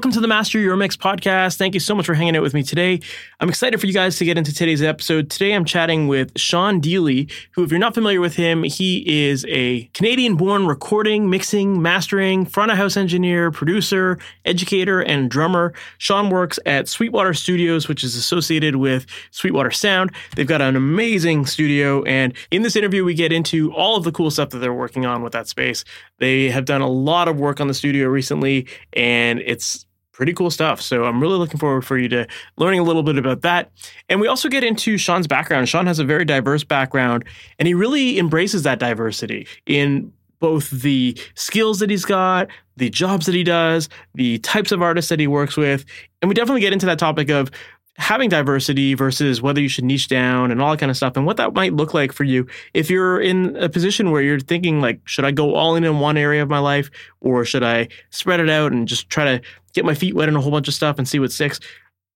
Welcome to the Master Your Mix podcast. Thank you so much for hanging out with me today. I'm excited for you guys to get into today's episode. Today I'm chatting with Shawn Dealey, who, if you're not familiar with him, he is a Canadian born recording, mixing, mastering, front of house engineer, producer, educator, and drummer. Shawn works at Sweetwater Studios, which is associated with Sweetwater Sound. They've got an amazing studio. And in this interview, we get into all of the cool stuff that they're working on with that space. They have done a lot of work on the studio recently, and it's pretty cool stuff. So I'm really looking forward for you to learning a little bit about that. And we also get into Shawn's background. Shawn has a very diverse background, and he really embraces that diversity in both the skills that he's got, the jobs that he does, the types of artists that he works with. And we definitely get into that topic of having diversity versus whether you should niche down and all that kind of stuff and what that might look like for you if you're in a position where you're thinking like should i go all in in one area of my life or should i spread it out and just try to get my feet wet in a whole bunch of stuff and see what sticks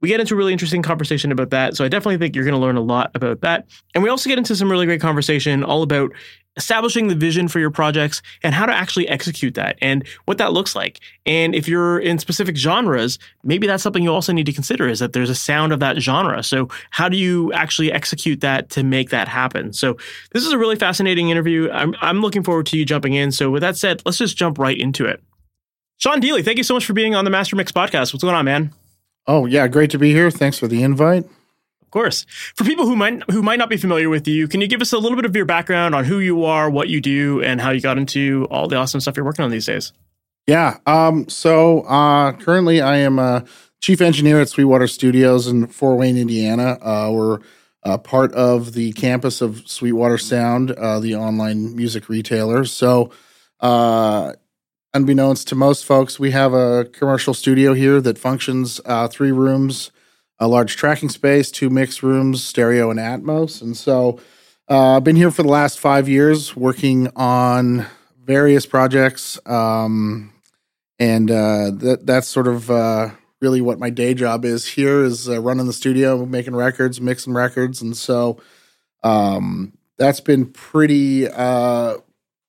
we get into a really interesting conversation about that. So I definitely think you're going to learn a lot about that. And we also get into some really great conversation all about establishing the vision for your projects and how to actually execute that and what that looks like. And if you're in specific genres, maybe that's something you also need to consider is that there's a sound of that genre. So how do you actually execute that to make that happen? So this is a really fascinating interview. I'm, I'm looking forward to you jumping in. So with that said, let's just jump right into it. Shawn Dealey, thank you so much for being on the Master Mix podcast. What's going on, man? Oh yeah, great to be here. Thanks for the invite. Of course. For people who might who might not be familiar with you, can you give us a little bit of your background on who you are, what you do, and how you got into all the awesome stuff you're working on these days? Yeah. Um, so uh, currently, I am a chief engineer at Sweetwater Studios in Fort Wayne, Indiana. Uh, we're uh, part of the campus of Sweetwater Sound, uh, the online music retailer. So, uh, unbeknownst to most folks, we have a commercial studio here that functions uh, three rooms, a large tracking space, two mix rooms, stereo, and Atmos. And so uh, I've been here for the last five years working on various projects. Um, and uh, that, that's sort of uh, really what my day job is here is uh, running the studio, making records, mixing records. And so um, that's been pretty uh,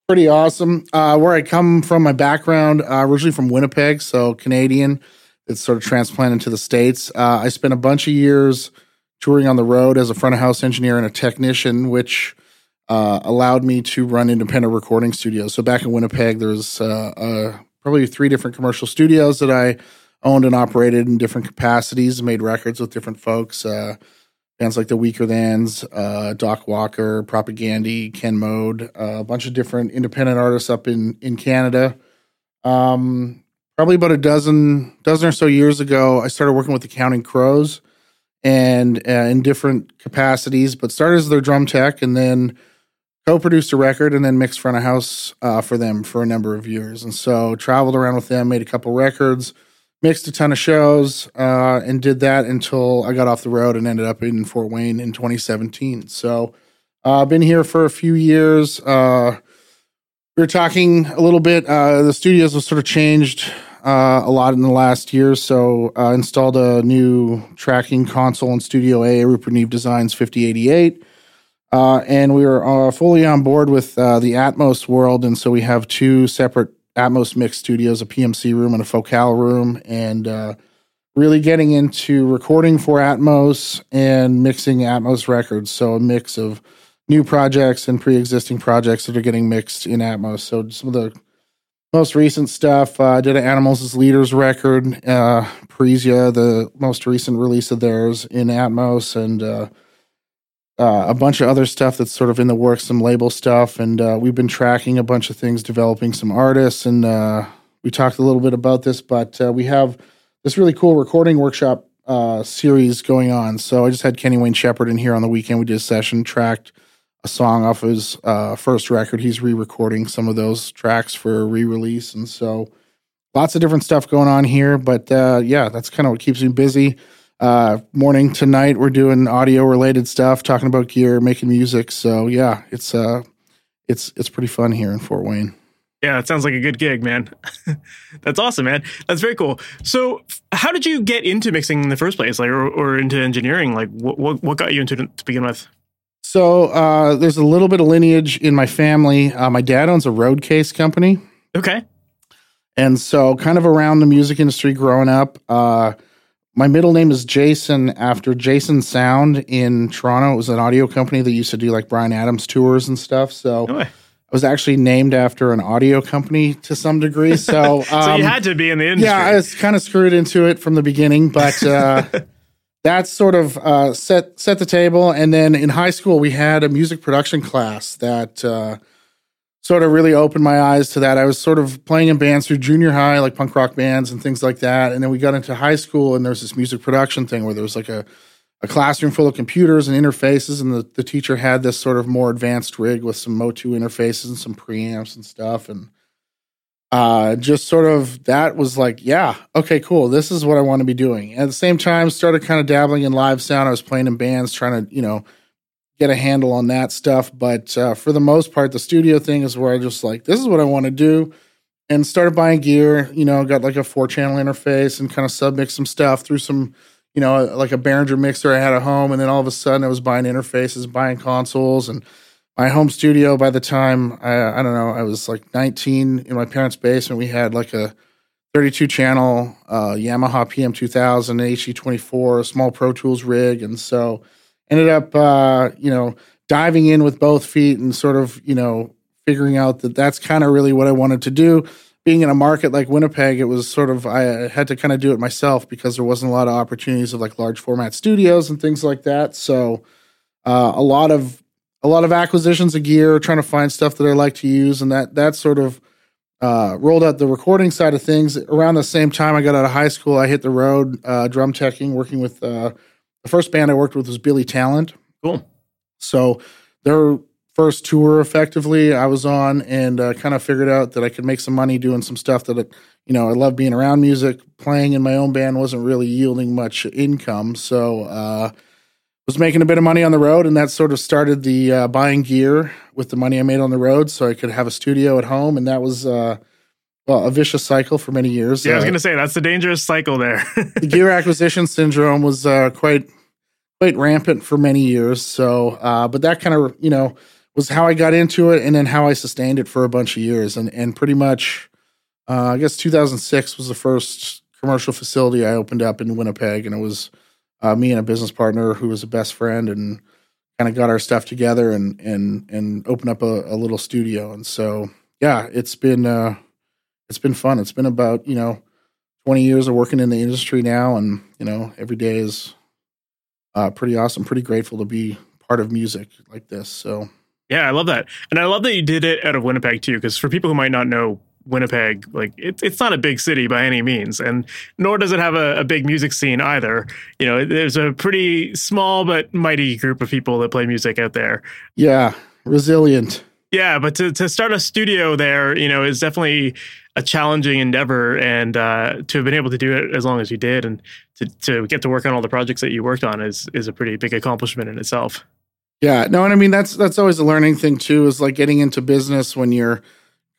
pretty awesome. Uh, where I come from, my background, uh, originally from Winnipeg, so Canadian. It's sort of transplanted to the States. Uh, I spent a bunch of years touring on the road as a front of house engineer and a technician, which uh, allowed me to run independent recording studios. So back in Winnipeg, there's uh, uh, probably three different commercial studios that I owned and operated in different capacities, made records with different folks bands like the Weakerthans, uh, Doc Walker, Propagandhi, Ken Mode, uh, a bunch of different independent artists up in in Canada. Um, probably about a dozen dozen or so years ago, I started working with the Counting Crows, and uh, in different capacities, but started as their drum tech, and then co-produced a record, and then mixed front of house uh, for them for a number of years, and so traveled around with them, made a couple records mixed a ton of shows uh, and did that until I got off the road and ended up in Fort Wayne in 2017. So uh, I've been here for a few years. Uh, we were talking a little bit. Uh, the studios have sort of changed uh, a lot in the last year. So uh, installed a new tracking console in Studio A, Rupert Neve Designs 5088. and we were fully on board with the Atmos world. And so we have two separate Atmos Mix Studios, a PMC room and a Focal room, and uh, really getting into recording for Atmos and mixing Atmos records. So a mix of new projects and pre-existing projects that are getting mixed in Atmos. So some of the most recent stuff, uh, did an Animals as Leaders record, uh, Parrhesia, the most recent release of theirs in Atmos, and uh, a bunch of other stuff that's sort of in the works, some label stuff, and uh, we've been tracking a bunch of things, developing some artists, and uh, we talked a little bit about this, but uh, we have this really cool recording workshop uh, series going on. So I just had Kenny Wayne Shepherd in here on the weekend. We did a session, tracked a song off his uh, first record. He's re-recording some of those tracks for re-release, and so lots of different stuff going on here. But yeah, that's kind of what keeps me busy. Uh, morning tonight. we're doing audio related stuff, talking about gear, making music. So yeah, it's uh, it's it's pretty fun here in Fort Wayne. Yeah, it sounds like a good gig, man. That's awesome, man. That's very cool. So, how did you get into mixing in the first place, like, or, or into engineering? Like, what, what, what got you into it to begin with? So, uh, there's a little bit of lineage in my family. Uh, my dad owns a road case company. Okay. And so, kind of around the music industry growing up, uh, my middle name is Jason after Jason Sound in Toronto. It was an audio company that used to do like Bryan Adams tours and stuff. So, No. I was actually named after an audio company to some degree. So, So um, you had to be in the industry. yeah, I was kind of screwed into it from the beginning, but uh, that sort of uh, set set the table. And then in high school, we had a music production class that uh, sort of really opened my eyes to that. I was sort of playing in bands through junior high, like punk rock bands and things like that. And then we got into high school, and there was this music production thing where there was like a a classroom full of computers and interfaces, and the, the teacher had this sort of more advanced rig with some Motu interfaces and some preamps and stuff. And uh, just sort of that was like, yeah, okay, cool. This is what I want to be doing. At the same time, started kind of dabbling in live sound. I was playing in bands, trying to, you know, get a handle on that stuff. But uh, for the most part, the studio thing is where I just like, this is what I want to do. And started buying gear, you know, got like a four channel interface and kind of submix some stuff through some, you know, like a Behringer mixer I had at home. And then all of a sudden I was buying interfaces, buying consoles and my home studio by the time I, I don't know, I was like 19 in my parents' basement. We had like a 32 channel uh, Yamaha PM2000, HD24, a small Pro Tools rig. And so ended up, uh, you know, diving in with both feet and sort of, you know, figuring out that that's kind of really what I wanted to do. Being in a market like Winnipeg, it was sort of, I had to kind of do it myself because there wasn't a lot of opportunities of like large format studios and things like that. So, uh, a lot of a lot of acquisitions of gear, trying to find stuff that I like to use, and that that sort of uh, rolled out the recording side of things. Around the same time I got out of high school, I hit the road uh, drum teching, working with uh, the first band I worked with was Billy Talent. Cool. So their first tour, effectively, I was on, and uh, kind of figured out that I could make some money doing some stuff that it, you know I love being around music. Playing in my own band wasn't really yielding much income, so uh, was making a bit of money on the road, and that sort of started the uh, buying gear with the money I made on the road, so I could have a studio at home, and that was. Uh, well, a vicious cycle for many years. Yeah, I was Uh, going to say that's the dangerous cycle there. the gear acquisition syndrome was uh, quite quite rampant for many years. So, uh, but that kind of you know was how I got into it, and then how I sustained it for a bunch of years, and and pretty much, uh, I guess 2006 was the first commercial facility I opened up in Winnipeg, and it was uh, me and a business partner who was a best friend, and kind of got our stuff together and and and opened up a, a little studio, and so yeah, it's been uh, it's been fun. It's been about you know 20 years of working in the industry now and you know every day is uh, pretty awesome pretty grateful to be part of music like this so yeah, I love that, and I love that you did it out of Winnipeg too. Because for people who might not know Winnipeg, like it, it's not a big city by any means, and nor does it have a, a big music scene either. You know, there's a pretty small but mighty group of people that play music out there. yeah resilient Yeah, but to, to start a studio there, you know, is definitely a challenging endeavor, and uh, to have been able to do it as long as you did, and to, to get to work on all the projects that you worked on is is a pretty big accomplishment in itself. yeah no and i mean that's that's always a learning thing too is like getting into business when you're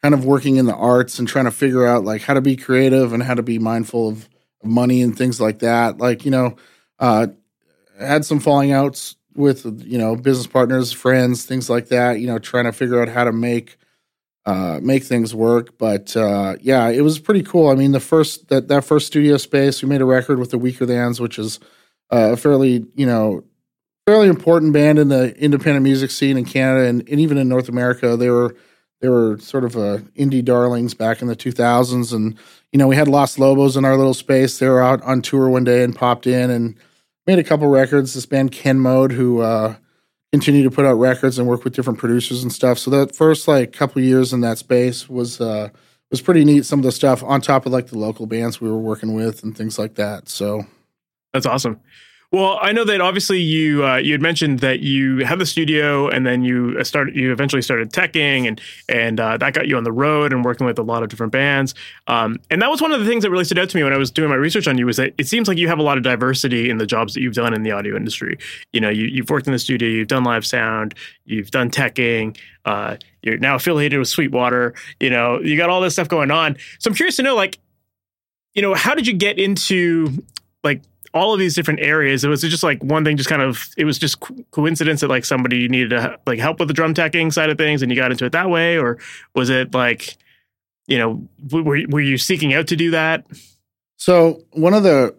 kind of working in the arts and trying to figure out like how to be creative and how to be mindful of, money and things like that like you know uh had some falling outs with you know business partners friends things like that you know trying to figure out how to make uh make things work. But uh yeah it was pretty cool. I mean the first that that first studio space we made a record with the Weakerthans which is uh, a fairly you know fairly important band in the independent music scene in canada and, and even in north america. They were they were sort of uh, indie darlings back in the 2000s and you know we had Los Lobos in our little space. They were out on tour one day and popped in and made a couple records. This band Ken Mode, who uh, continued to put out records and work with different producers and stuff. So that first like couple years in that space was uh, was pretty neat. Some of the stuff on top of like the local bands we were working with and things like that. So That's awesome. Well, I know that obviously you uh, you had mentioned that you had the studio and then you started you eventually started teching and and uh, that got you on the road and working with a lot of different bands. Um, and that was one of the things that really stood out to me when I was doing my research on you was that it seems like you have a lot of diversity in the jobs that you've done in the audio industry. You know, you, you've worked in the studio, you've done live sound, you've done teching. Uh, you're now affiliated with Sweetwater. You know, you got all this stuff going on. So I'm curious to know, like, you know, how did you get into like all of these different areas. It was just like one thing, just kind of, it was just coincidence that like somebody needed to like help with the drum teching side of things and you got into it that way? Or was it like, you know, were, were you seeking out to do that? So one of the,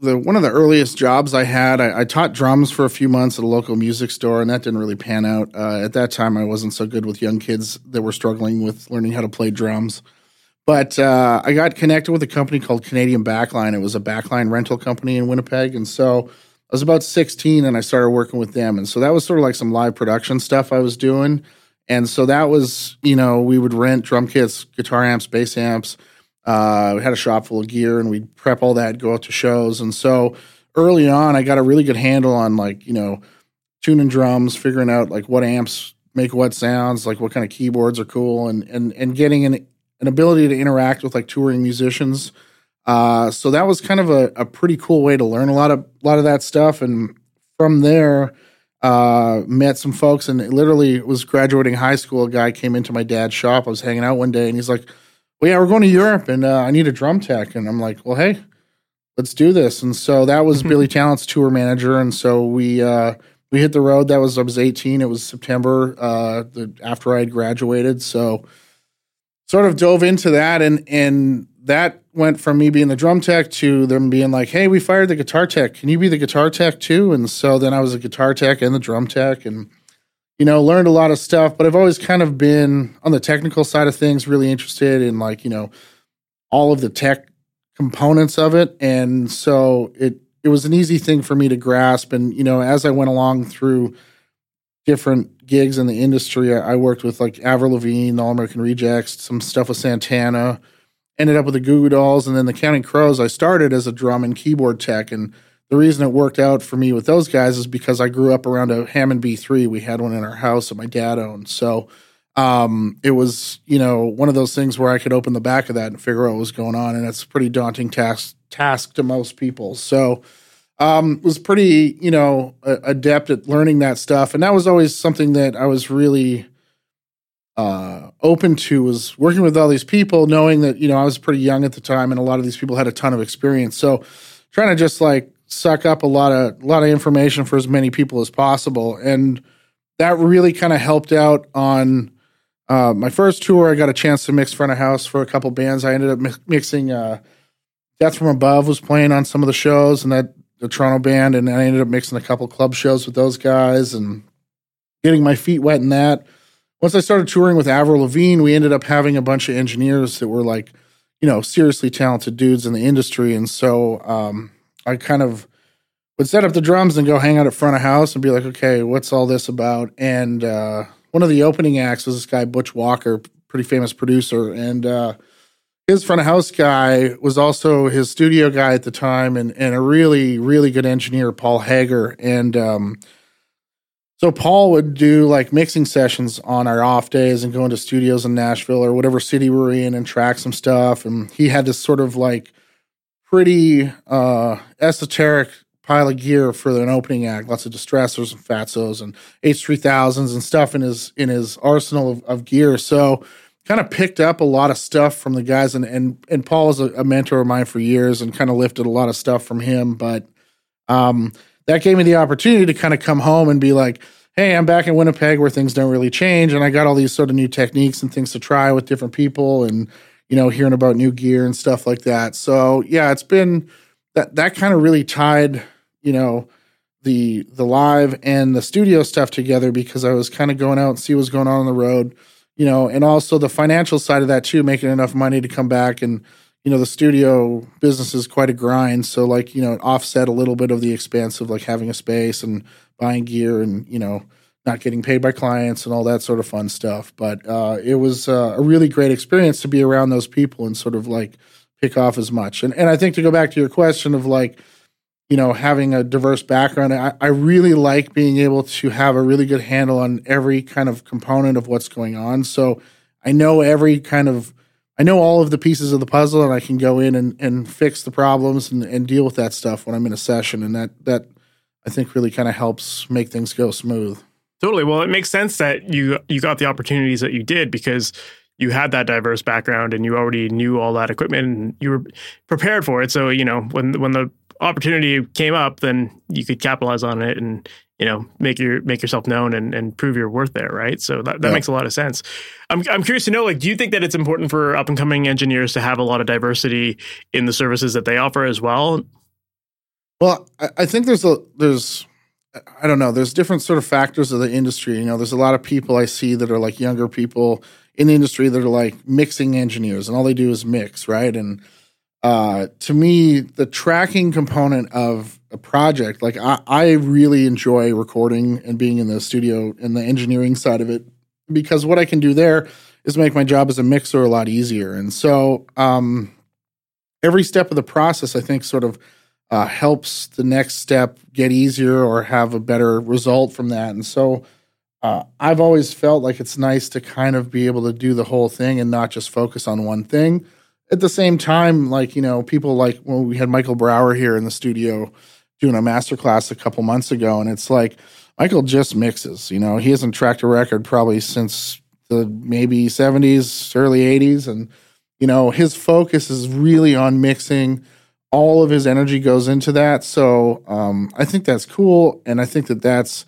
the one of the earliest jobs I had, I, I, taught drums for a few months at a local music store, and that didn't really pan out. Uh, at that time, I wasn't so good with young kids that were struggling with learning how to play drums. But uh, I got connected with a company called Canadian Backline. It was a backline rental company in Winnipeg. And so I was about 16 and I started working with them. And so that was sort of like some live production stuff I was doing. And so that was, you know, we would rent drum kits, guitar amps, bass amps. Uh, we had a shop full of gear and we'd prep all that, go out to shows. And so early on, I got a really good handle on like, you know, tuning drums, figuring out like what amps make what sounds, like what kind of keyboards are cool, and and and getting an an ability to interact with like touring musicians. Uh, so that was kind of a, a, pretty cool way to learn a lot of a lot of that stuff. And from there, uh, met some folks and literally was graduating high school. A guy came into my dad's shop. I was hanging out one day and he's like, "Well, yeah, we're going to Europe and uh, I need a drum tech." And I'm like, "Well, hey, let's do this." And so that was Billy Talent's tour manager. And so we uh, we hit the road. That was I was 18. It was September uh, the, after I had graduated. So sort of dove into that and and that went from me being the drum tech to them being like, "Hey, we fired the guitar tech. Can you be the guitar tech too?" And so then I was a guitar tech and the drum tech, and you know, learned a lot of stuff. But I've always kind of been on the technical side of things, really interested in like you know all of the tech components of it, and so it it was an easy thing for me to grasp. And you know, as I went along through different gigs in the industry. I, worked with like Avril Lavigne, All American Rejects, some stuff with Santana. Ended up with the Goo Goo Dolls, and then the Counting Crows. I started as a drum and keyboard tech, and the reason it worked out for me with those guys is because I grew up around a Hammond B3. We had one in our house that my dad owned, so um, it was you know one of those things where I could open the back of that and figure out what was going on, and it's a pretty daunting task task to most people. So um, was pretty, you know, adept at learning that stuff, and that was always something that I was really uh, open to. Was working with all these people, knowing that you know I was pretty young at the time, and a lot of these people had a ton of experience. So, trying to just like suck up a lot of a lot of information for as many people as possible, and that really kind of helped out on. Uh, my first tour, I got a chance to mix front of house for a couple bands. I ended up mi- mixing uh, Death from Above was playing on some of the shows, and that the Toronto band, and I ended up mixing a couple club shows with those guys and getting my feet wet in that. Once I started touring with Avril Lavigne, we ended up having a bunch of engineers that were like, you know, seriously talented dudes in the industry, and so um, I kind of would set up the drums and go hang out at front of house and be like, okay, what's all this about? And uh, one of the opening acts was this guy Butch Walker, pretty famous producer, and uh, his front of house guy was also his studio guy at the time and, and a really, really good engineer, Paul Hager. And um, so Paul would do like mixing sessions on our off days and go into studios in Nashville or whatever city we are in and track some stuff. And he had this sort of like pretty uh, esoteric pile of gear for an opening act, lots of distressors and fatsos and H3000s and stuff in his in his arsenal of, of gear. So kind of picked up a lot of stuff from the guys and and and Paul is a, a mentor of mine for years and kind of lifted a lot of stuff from him but um, that gave me the opportunity to kind of come home and be like hey I'm back in Winnipeg where things don't really change and I got all these sort of new techniques and things to try with different people and you know hearing about new gear and stuff like that. So yeah it's been that that kind of really tied you know the the live and the studio stuff together because I was kind of going out and see what's going on on the road you know, and also the financial side of that too, making enough money to come back and you know the studio business is quite a grind. So like you know offset a little bit of the expense of like having a space and buying gear and you know not getting paid by clients and all that sort of fun stuff. But uh, it was uh, a really great experience to be around those people and sort of like pick off as much. And and i think to go back to your question of like you know, having a diverse background. I, I really like being able to have a really good handle on every kind of component of what's going on. So I know every kind of, I know all of the pieces of the puzzle and I can go in and, and fix the problems and, and deal with that stuff when I'm in a session. And that, that I think really kind of helps make things go smooth. Totally. Well, it makes sense that you, you got the opportunities that you did because you had that diverse background and you already knew all that equipment and you were prepared for it. So, you know, when, when the opportunity came up, then you could capitalize on it and you know make your make yourself known and, and prove your worth there, right? So that, that yeah. makes a lot of sense. I'm I'm curious to know, like, do you think that it's important for up and coming engineers to have a lot of diversity in the services that they offer as well? Well, I, I think there's a there's I don't know. There's different sort of factors of the industry. You know, there's a lot of people I see that are like younger people in the industry that are like mixing engineers, and all they do is mix, right? And uh, to me, the tracking component of a project, like I, I really enjoy recording and being in the studio and the engineering side of it because what I can do there is make my job as a mixer a lot easier. And so um, every step of the process, I think, sort of uh, helps the next step get easier or have a better result from that. And so uh, I've always felt like it's nice to kind of be able to do the whole thing and not just focus on one thing at the same time, like, you know, people like when well, we had Michael Brauer here in the studio doing a masterclass a couple months ago, and it's like Michael just mixes. You know, he hasn't tracked a record probably since the maybe 70s, early 80s. And, you know, his focus is really on mixing. All of his energy goes into that. So um, I think that's cool. And I think that that's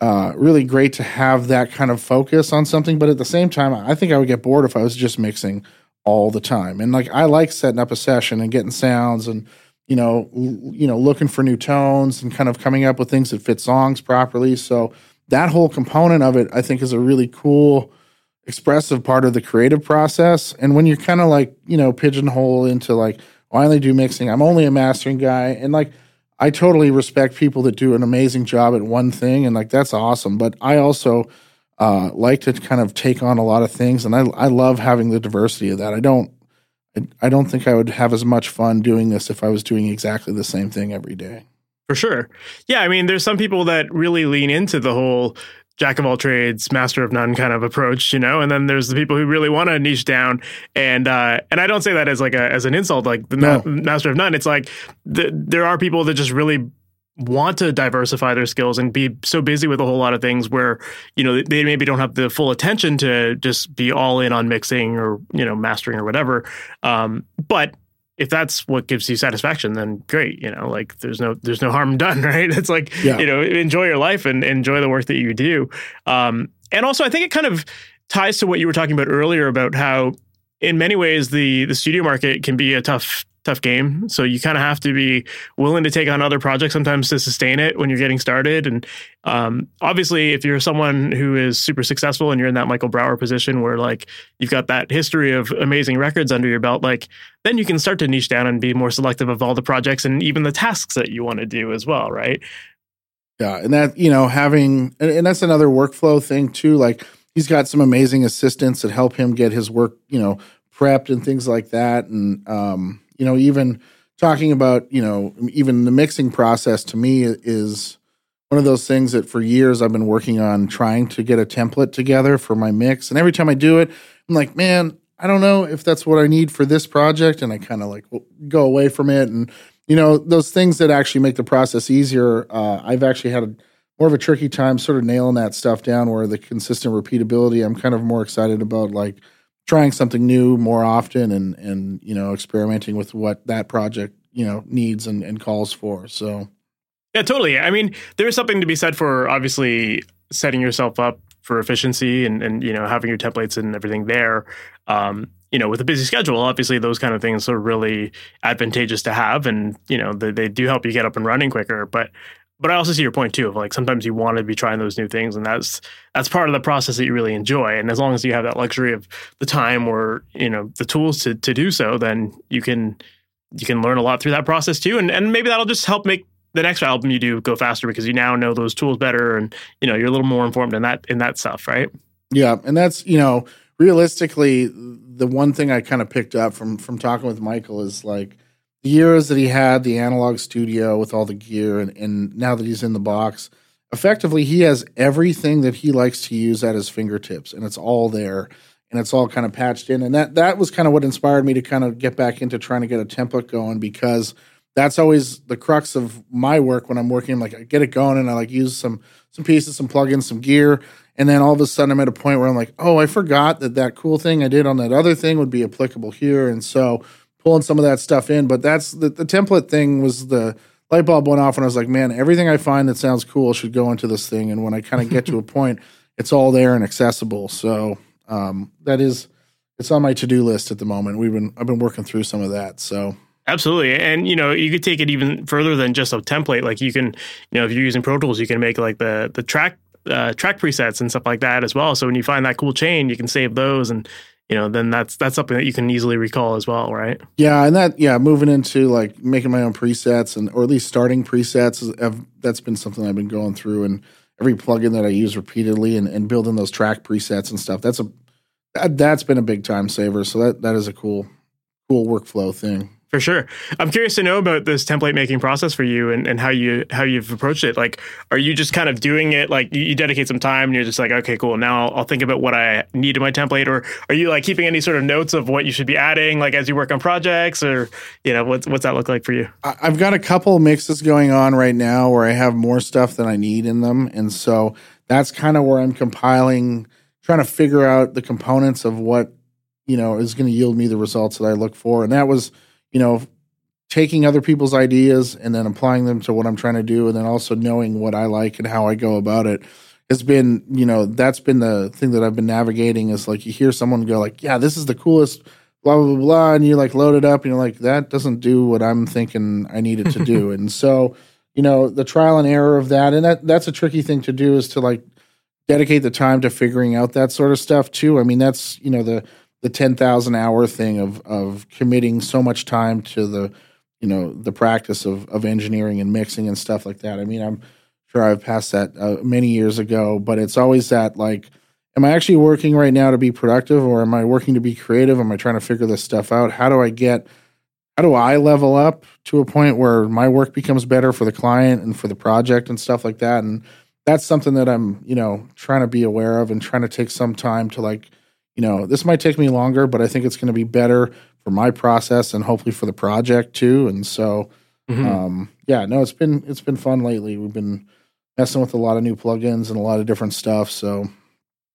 uh, really great to have that kind of focus on something. But at the same time, I think I would get bored if I was just mixing all the time. And like I like setting up a session and getting sounds and you know l- you know looking for new tones and kind of coming up with things that fit songs properly. So that whole component of it I think is a really cool expressive part of the creative process. And when you're kind of like, you know, pigeonhole into like well, I only do mixing, I'm only a mastering guy and like I totally respect people that do an amazing job at one thing and like that's awesome, but I also uh, like to kind of take on a lot of things, and I I love having the diversity of that. I don't I don't think I would have as much fun doing this if I was doing exactly the same thing every day. For sure. Yeah, I mean, there's some people that really lean into the whole jack of all trades, master of none kind of approach, you know. And then there's the people who really want to niche down, and uh, and I don't say that as like a as an insult, like the no. ma- master of none. It's like the, there are people that just really want to diversify their skills and be so busy with a whole lot of things where you know they maybe don't have the full attention to just be all in on mixing or you know mastering or whatever. Um, but if that's what gives you satisfaction then great you know like there's no there's no harm done right? It's like yeah. you know enjoy your life and enjoy the work that you do. Um, and also i think it kind of ties to what you were talking about earlier about how in many ways the the studio market can be a tough tough game. So you kind of have to be willing to take on other projects sometimes to sustain it when you're getting started. And um, obviously, if you're someone who is super successful and you're in that Michael Brauer position where like you've got that history of amazing records under your belt, like then you can start to niche down and be more selective of all the projects and even the tasks that you want to do as well, right? Yeah, and that you know having and, and that's another workflow thing too. Like he's got some amazing assistants that help him get his work, you know, prepped and things like that. And um, you know, even talking about, you know, even the mixing process to me is one of those things that for years I've been working on trying to get a template together for my mix. And every time I do it, I'm like, man, I don't know if that's what I need for this project. And I kind of like go away from it. And, you know, those things that actually make the process easier, uh, I've actually had a, more of a tricky time sort of nailing that stuff down where the consistent repeatability, I'm kind of more excited about like, trying something new more often and and you know experimenting with what that project you know needs and, and calls for. So yeah totally. I mean there is something to be said for obviously setting yourself up for efficiency and and you know having your templates and everything there. Um, you know with a busy schedule obviously those kind of things are really advantageous to have and you know they, they do help you get up and running quicker. But but I also see your point too of like sometimes you want to be trying those new things and that's that's part of the process that you really enjoy and as long as you have that luxury of the time or you know the tools to to do so then you can you can learn a lot through that process too and and maybe that'll just help make the next album you do go faster because you now know those tools better and you know you're a little more informed in that in that stuff right? Yeah and that's you know realistically the one thing I kind of picked up from from talking with Michael is like the years that he had the analog studio with all the gear, and, and now that he's in the box, effectively he has everything that he likes to use at his fingertips, and it's all there, and it's all kind of patched in, and that that was kind of what inspired me to kind of get back into trying to get a template going because that's always the crux of my work when I'm working. Like I get it going, and I like use some some pieces, some plugins, some gear, and then all of a sudden I'm at a point where I'm like, oh, I forgot that that cool thing I did on that other thing would be applicable here, and so pulling some of that stuff in. But that's the, the template thing was the light bulb went off, and I was like, man, everything I find that sounds cool should go into this thing. And when I kind of get to a point, it's all there and accessible. So um, that is it's on my to do list at the moment. We've been I've been working through some of that. So Absolutely. And you know, you could take it even further than just a template. Like you can, you know, if you're using Pro Tools, you can make like the the track uh, track presets and stuff like that as well. So when you find that cool chain, you can save those and you know, then that's that's something that you can easily recall as well, right? Yeah, and that yeah, moving into like making my own presets and or at least starting presets, have, that's been something I've been going through and every plugin that I use repeatedly and, and building those track presets and stuff. That's a that, that's been a big time saver. So that that is a cool cool workflow thing. For sure. I'm curious to know about this template making process for you and, and how you how you've approached it. Like, are you just kind of doing it like you, you dedicate some time and you're just like, okay, cool. Now I'll, I'll, think about what I need in my template, or are you like keeping any sort of notes of what you should be adding, like as you work on projects, or you know, what's what's that look like for you? I've got a couple mixes going on right now where I have more stuff than I need in them, and so that's kind of where I'm compiling, trying to figure out the components of what you know is going to yield me the results that I look for, and that was you know, taking other people's ideas and then applying them to what I'm trying to do, and then also knowing what I like and how I go about it has been, you know, that's been the thing that I've been navigating is like you hear someone go like, yeah, this is the coolest, blah blah blah, and you like load it up and you're like, that doesn't do what I'm thinking I need it to do, and so you know the trial and error of that, and that that's a tricky thing to do is to like dedicate the time to figuring out that sort of stuff too. I mean, that's you know the the 10,000 hour thing of of committing so much time to the you know the practice of of engineering and mixing and stuff like that. I mean, I'm sure I've passed that uh, many years ago, but it's always that like am I actually working right now to be productive or am I working to be creative? Am I trying to figure this stuff out? How do I get how do I level up to a point where my work becomes better for the client and for the project and stuff like that? And that's something that I'm, you know, trying to be aware of and trying to take some time to like you know, this might take me longer, but I think it's going to be better for my process and hopefully for the project too. And so, mm-hmm. um, yeah, no, it's been it's been fun lately. We've been messing with a lot of new plugins and a lot of different stuff. So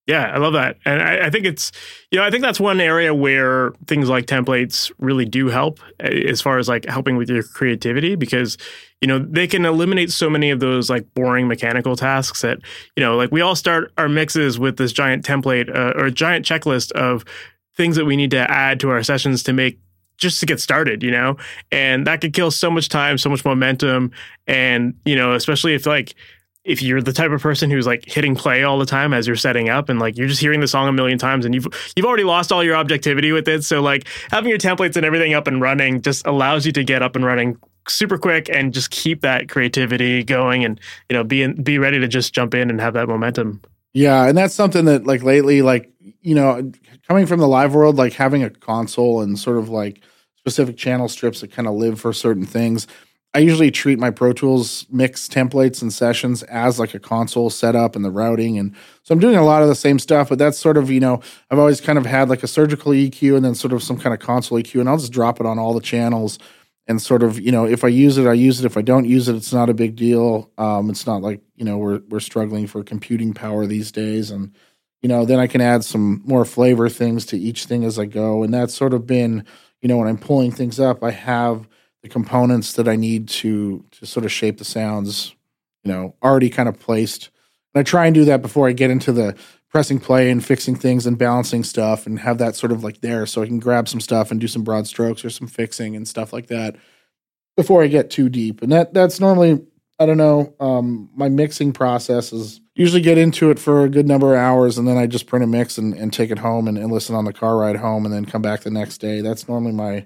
yeah, I love that. And I, I, think it's, you know, I think that's one area where things like templates really do help eh, as far as like helping with your creativity because, you know, they can eliminate so many of those like boring mechanical tasks that, you know, like we all start our mixes with this giant template uh, or a giant checklist of things that we need to add to our sessions to make just to get started, you know? And that could kill so much time, so much momentum. And, you know, especially if like, if you're the type of person who's like hitting play all the time as you're setting up and like you're just hearing the song a million times and you've you've already lost all your objectivity with it. So like having your templates and everything up and running just allows you to get up and running super quick and just keep that creativity going and you know be in, be ready to just jump in and have that momentum. Yeah and that's something that like lately like you know coming from the live world like having a console and sort of like specific channel strips that kind of live for certain things I usually treat my Pro Tools mix templates and sessions as like a console setup and the routing. And so I'm doing a lot of the same stuff, but that's sort of, you know, I've always kind of had like a surgical EQ and then sort of some kind of console EQ, and I'll just drop it on all the channels and sort of, you know, if I use it, I use it. If I don't use it, it's not a big deal. Um, it's not like, you know, we're, we're struggling for computing power these days. And, you know, then I can add some more flavor things to each thing as I go. And that's sort of been, you know, when I'm pulling things up, I have the components that I need to to sort of shape the sounds, you know, already kind of placed. And I try and do that before I get into the pressing play and fixing things and balancing stuff and have that sort of like there so I can grab some stuff and do some broad strokes or some fixing and stuff like that before I get too deep. And that that's normally I don't know, um, my mixing process is usually get into it for a good number of hours and then I just print a mix and, and take it home and, and listen on the car ride home and then come back the next day. That's normally my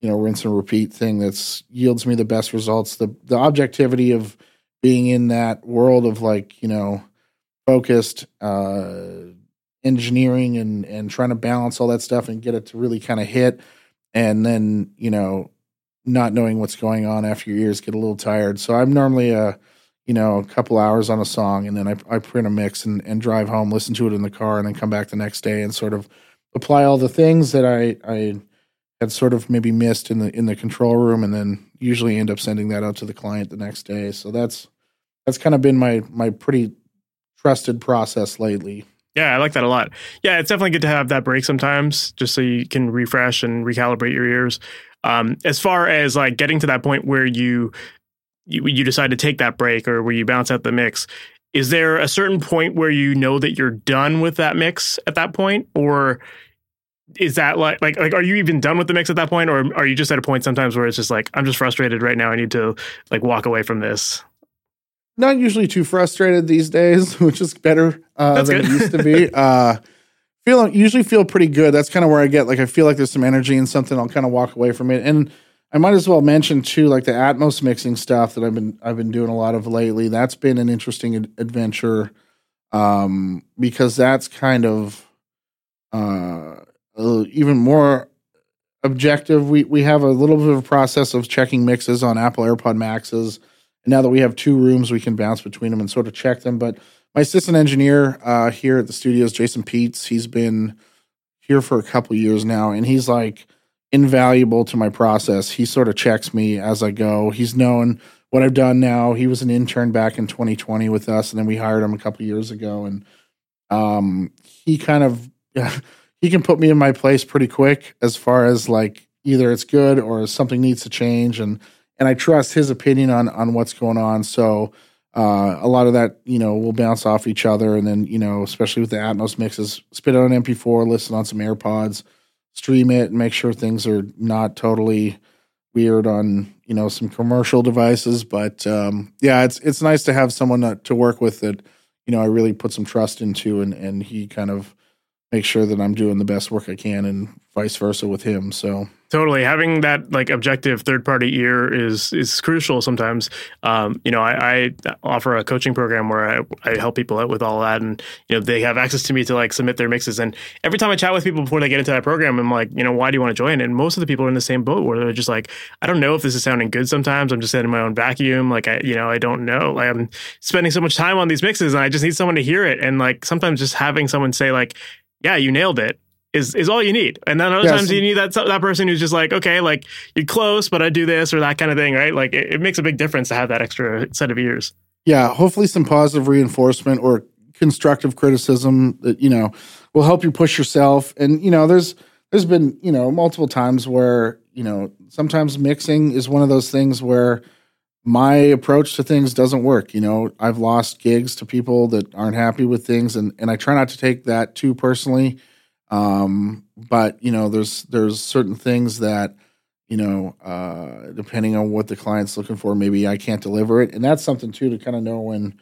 you know rinse and repeat thing that's yields me the best results the the objectivity of being in that world of like you know focused uh engineering and and trying to balance all that stuff and get it to really kind of hit and then you know not knowing what's going on after your ears get a little tired. So I'm normally a you know a couple hours on a song, and then I, I print a mix and, and drive home, listen to it in the car, and then come back the next day and sort of apply all the things that I I had sort of maybe missed in the in the control room, and then usually end up sending that out to the client the next day. So that's that's kind of been my my pretty trusted process lately. Yeah, I like that a lot. Yeah, it's definitely good to have that break sometimes, just so you can refresh and recalibrate your ears. Um, as far as like getting to that point where you, you you decide to take that break or where you bounce out the mix, is there a certain point where you know that you're done with that mix at that point, or is that like like like are you even done with the mix at that point, or are you just at a point sometimes where it's just like I'm just frustrated right now, I need to like walk away from this? not usually too frustrated these days, which is better uh, than good. it used to be. uh, feel usually feel pretty good. That's kind of where I get like I feel like there's some energy in something. I'll kind of walk away from it, and I might as well mention too, like the Atmos mixing stuff that I've been I've been doing a lot of lately. That's been an interesting ad- adventure um, because that's kind of uh, even more objective. We we have a little bit of a process of checking mixes on Apple AirPod Maxes and now that we have two rooms, we can bounce between them and sort of check them. But my assistant engineer uh, here at the studios, Jason Peets, he's been here for a couple years now, and he's like invaluable to my process. He sort of checks me as I go. He's known what I've done now. He was an intern back in 2020 with us, and then we hired him a couple years ago, and um, he kind of he can put me in my place pretty quick as far as like either it's good or something needs to change and and I trust his opinion on on what's going on. So uh, a lot of that, you know, will bounce off each other, and then you know, especially with the Atmos mixes, spit it on MP4, listen on some AirPods, stream it, and make sure things are not totally weird on you know some commercial devices. But um, yeah, it's it's nice to have someone to work with that you know I really put some trust into, and and he kind of make sure that I'm doing the best work I can and vice versa with him. So totally having that like objective third party ear is is crucial sometimes. Um, you know, I, I, offer a coaching program where I, I help people out with all that and you know they have access to me to like submit their mixes and every time I chat with people before they get into that program I'm like, you know, why do you want to join? And most of the people are in the same boat where they're just like, I don't know if this is sounding good sometimes. I'm just in my own vacuum. Like I you know, I don't know. Like I'm spending so much time on these mixes and I just need someone to hear it. And like sometimes just having someone say like yeah, you nailed it is is all you need. And then other yes. times you need that that person who's just like, okay, like you're close, but I do this or that kind of thing, right? Like it, it, makes a big difference to have that extra set of ears. Yeah, hopefully some positive reinforcement or constructive criticism that you know will help you push yourself. And you know, there's there's been you know multiple times where you know sometimes mixing is one of those things where my approach to things doesn't work. You know, I've lost gigs to people that aren't happy with things, and and I try not to take that too personally. Um, but you know, there's there's certain things that you know, uh, depending on what the client's looking for, maybe I can't deliver it, and that's something too to kind of know when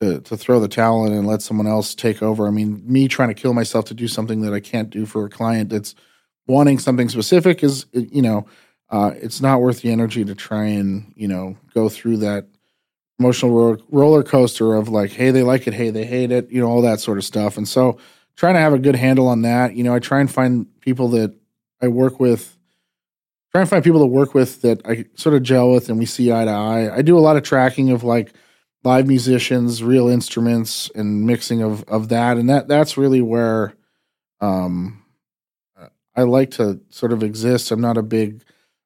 to to throw the towel in and let someone else take over. I mean, me trying to kill myself to do something that I can't do for a client that's wanting something specific is you know uh, it's not worth the energy to try and you know go through that emotional roller coaster of like, hey, they like it, hey, they hate it, you know, all that sort of stuff. And so, trying to have a good handle on that. You know, I try and find people that I work with. Try and find people to work with that I sort of gel with and we see eye to eye. I do a lot of tracking of like live musicians, real instruments, and mixing of of that, and that that's really where um, I like to sort of exist. I'm not a big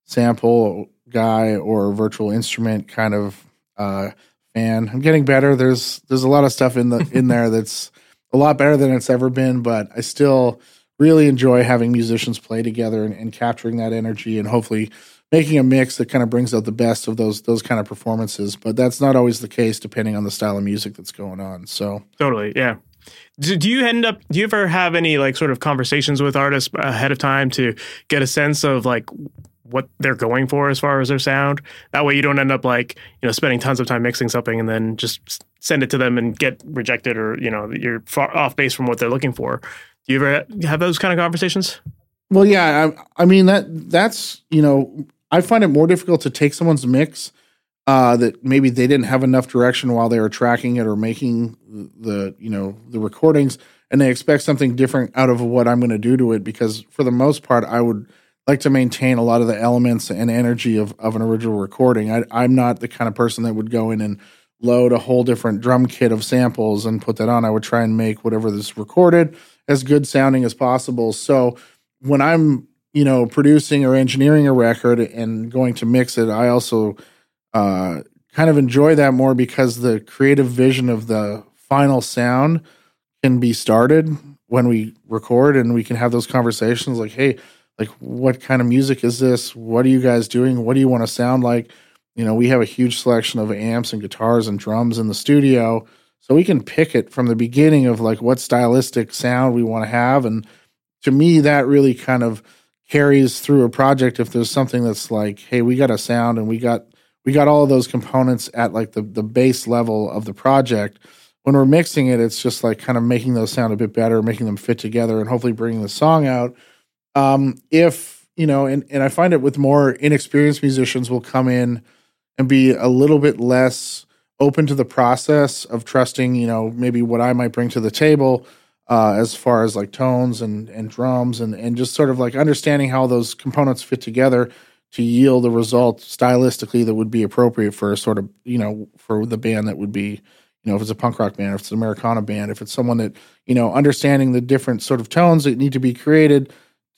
sample guy or virtual instrument kind of uh, fan. I'm getting better. There's there's a lot of stuff in the in there that's a lot better than it's ever been, but I still really enjoy having musicians play together and, and capturing that energy and hopefully making a mix that kind of brings out the best of those those kind of performances. But that's not always the case depending on the style of music that's going on. So totally, yeah. Do, do you end up? Do you ever have any like sort of conversations with artists ahead of time to get a sense of like what they're going for as far as their sound. That way you don't end up like, you know, spending tons of time mixing something and then just send it to them and get rejected or, you know, you're far off base from what they're looking for. Do you ever have those kind of conversations? Well, yeah, I, I mean that that's, you know, I find it more difficult to take someone's mix uh, that maybe they didn't have enough direction while they were tracking it or making the, you know, the recordings and they expect something different out of what I'm going to do to it because for the most part I would like to maintain a lot of the elements and energy of, of an original recording. I, I'm not the kind of person that would go in and load a whole different drum kit of samples and put that on. I would try and make whatever this recorded as good sounding as possible. So when I'm, you know, producing or engineering a record and going to mix it, I also uh, kind of enjoy that more because the creative vision of the final sound can be started when we record and we can have those conversations like, hey, like what kind of music is this? What are you guys doing? What do you want to sound like? You know, we have a huge selection of amps and guitars and drums in the studio. So we can pick it from the beginning of like what stylistic sound we want to have. And to me, that really kind of carries through a project if there's something that's like, hey, we got a sound and we got we got all of those components at like the the base level of the project. When we're mixing it, it's just like kind of making those sound a bit better, making them fit together, and hopefully bringing the song out. Um, if you know, and and I find it with more inexperienced musicians will come in and be a little bit less open to the process of trusting, you know, maybe what I might bring to the table uh, as far as like tones and and drums and and just sort of like understanding how those components fit together to yield a result stylistically that would be appropriate for a sort of you know for the band that would be you know if it's a punk rock band if it's an americana band if it's someone that you know understanding the different sort of tones that need to be created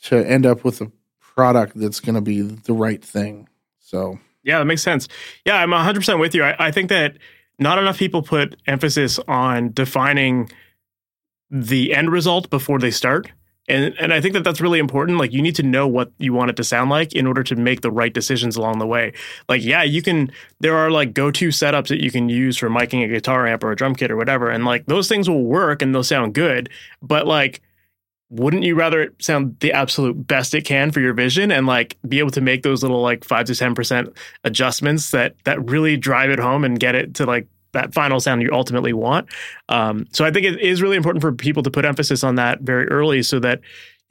to end up with a product that's going to be the right thing so yeah, that makes sense. Yeah, I'm 100% with you. I, I think that not enough people put emphasis on defining the end result before they start. And and I think that that's really important. Like you need to know what you want it to sound like in order to make the right decisions along the way. Like yeah, you can there are like go-to setups that you can use for miking a guitar amp or a drum kit or whatever and like those things will work and they'll sound good, but like wouldn't you rather it sound the absolute best it can for your vision and like be able to make those little like 5 to 10% adjustments that that really drive it home and get it to like that final sound you ultimately want? Um, so i think it is really important for people to put emphasis on that very early so that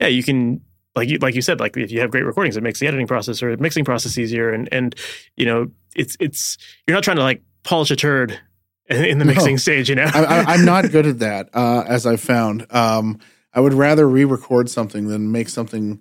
yeah you can like you like you said like if you have great recordings it makes the editing process or mixing process easier and and you know it's it's you're not trying to like polish a turd in the mixing no, stage you know? I, am not good at that uh, as i've found. Um, I would rather re-record something than make something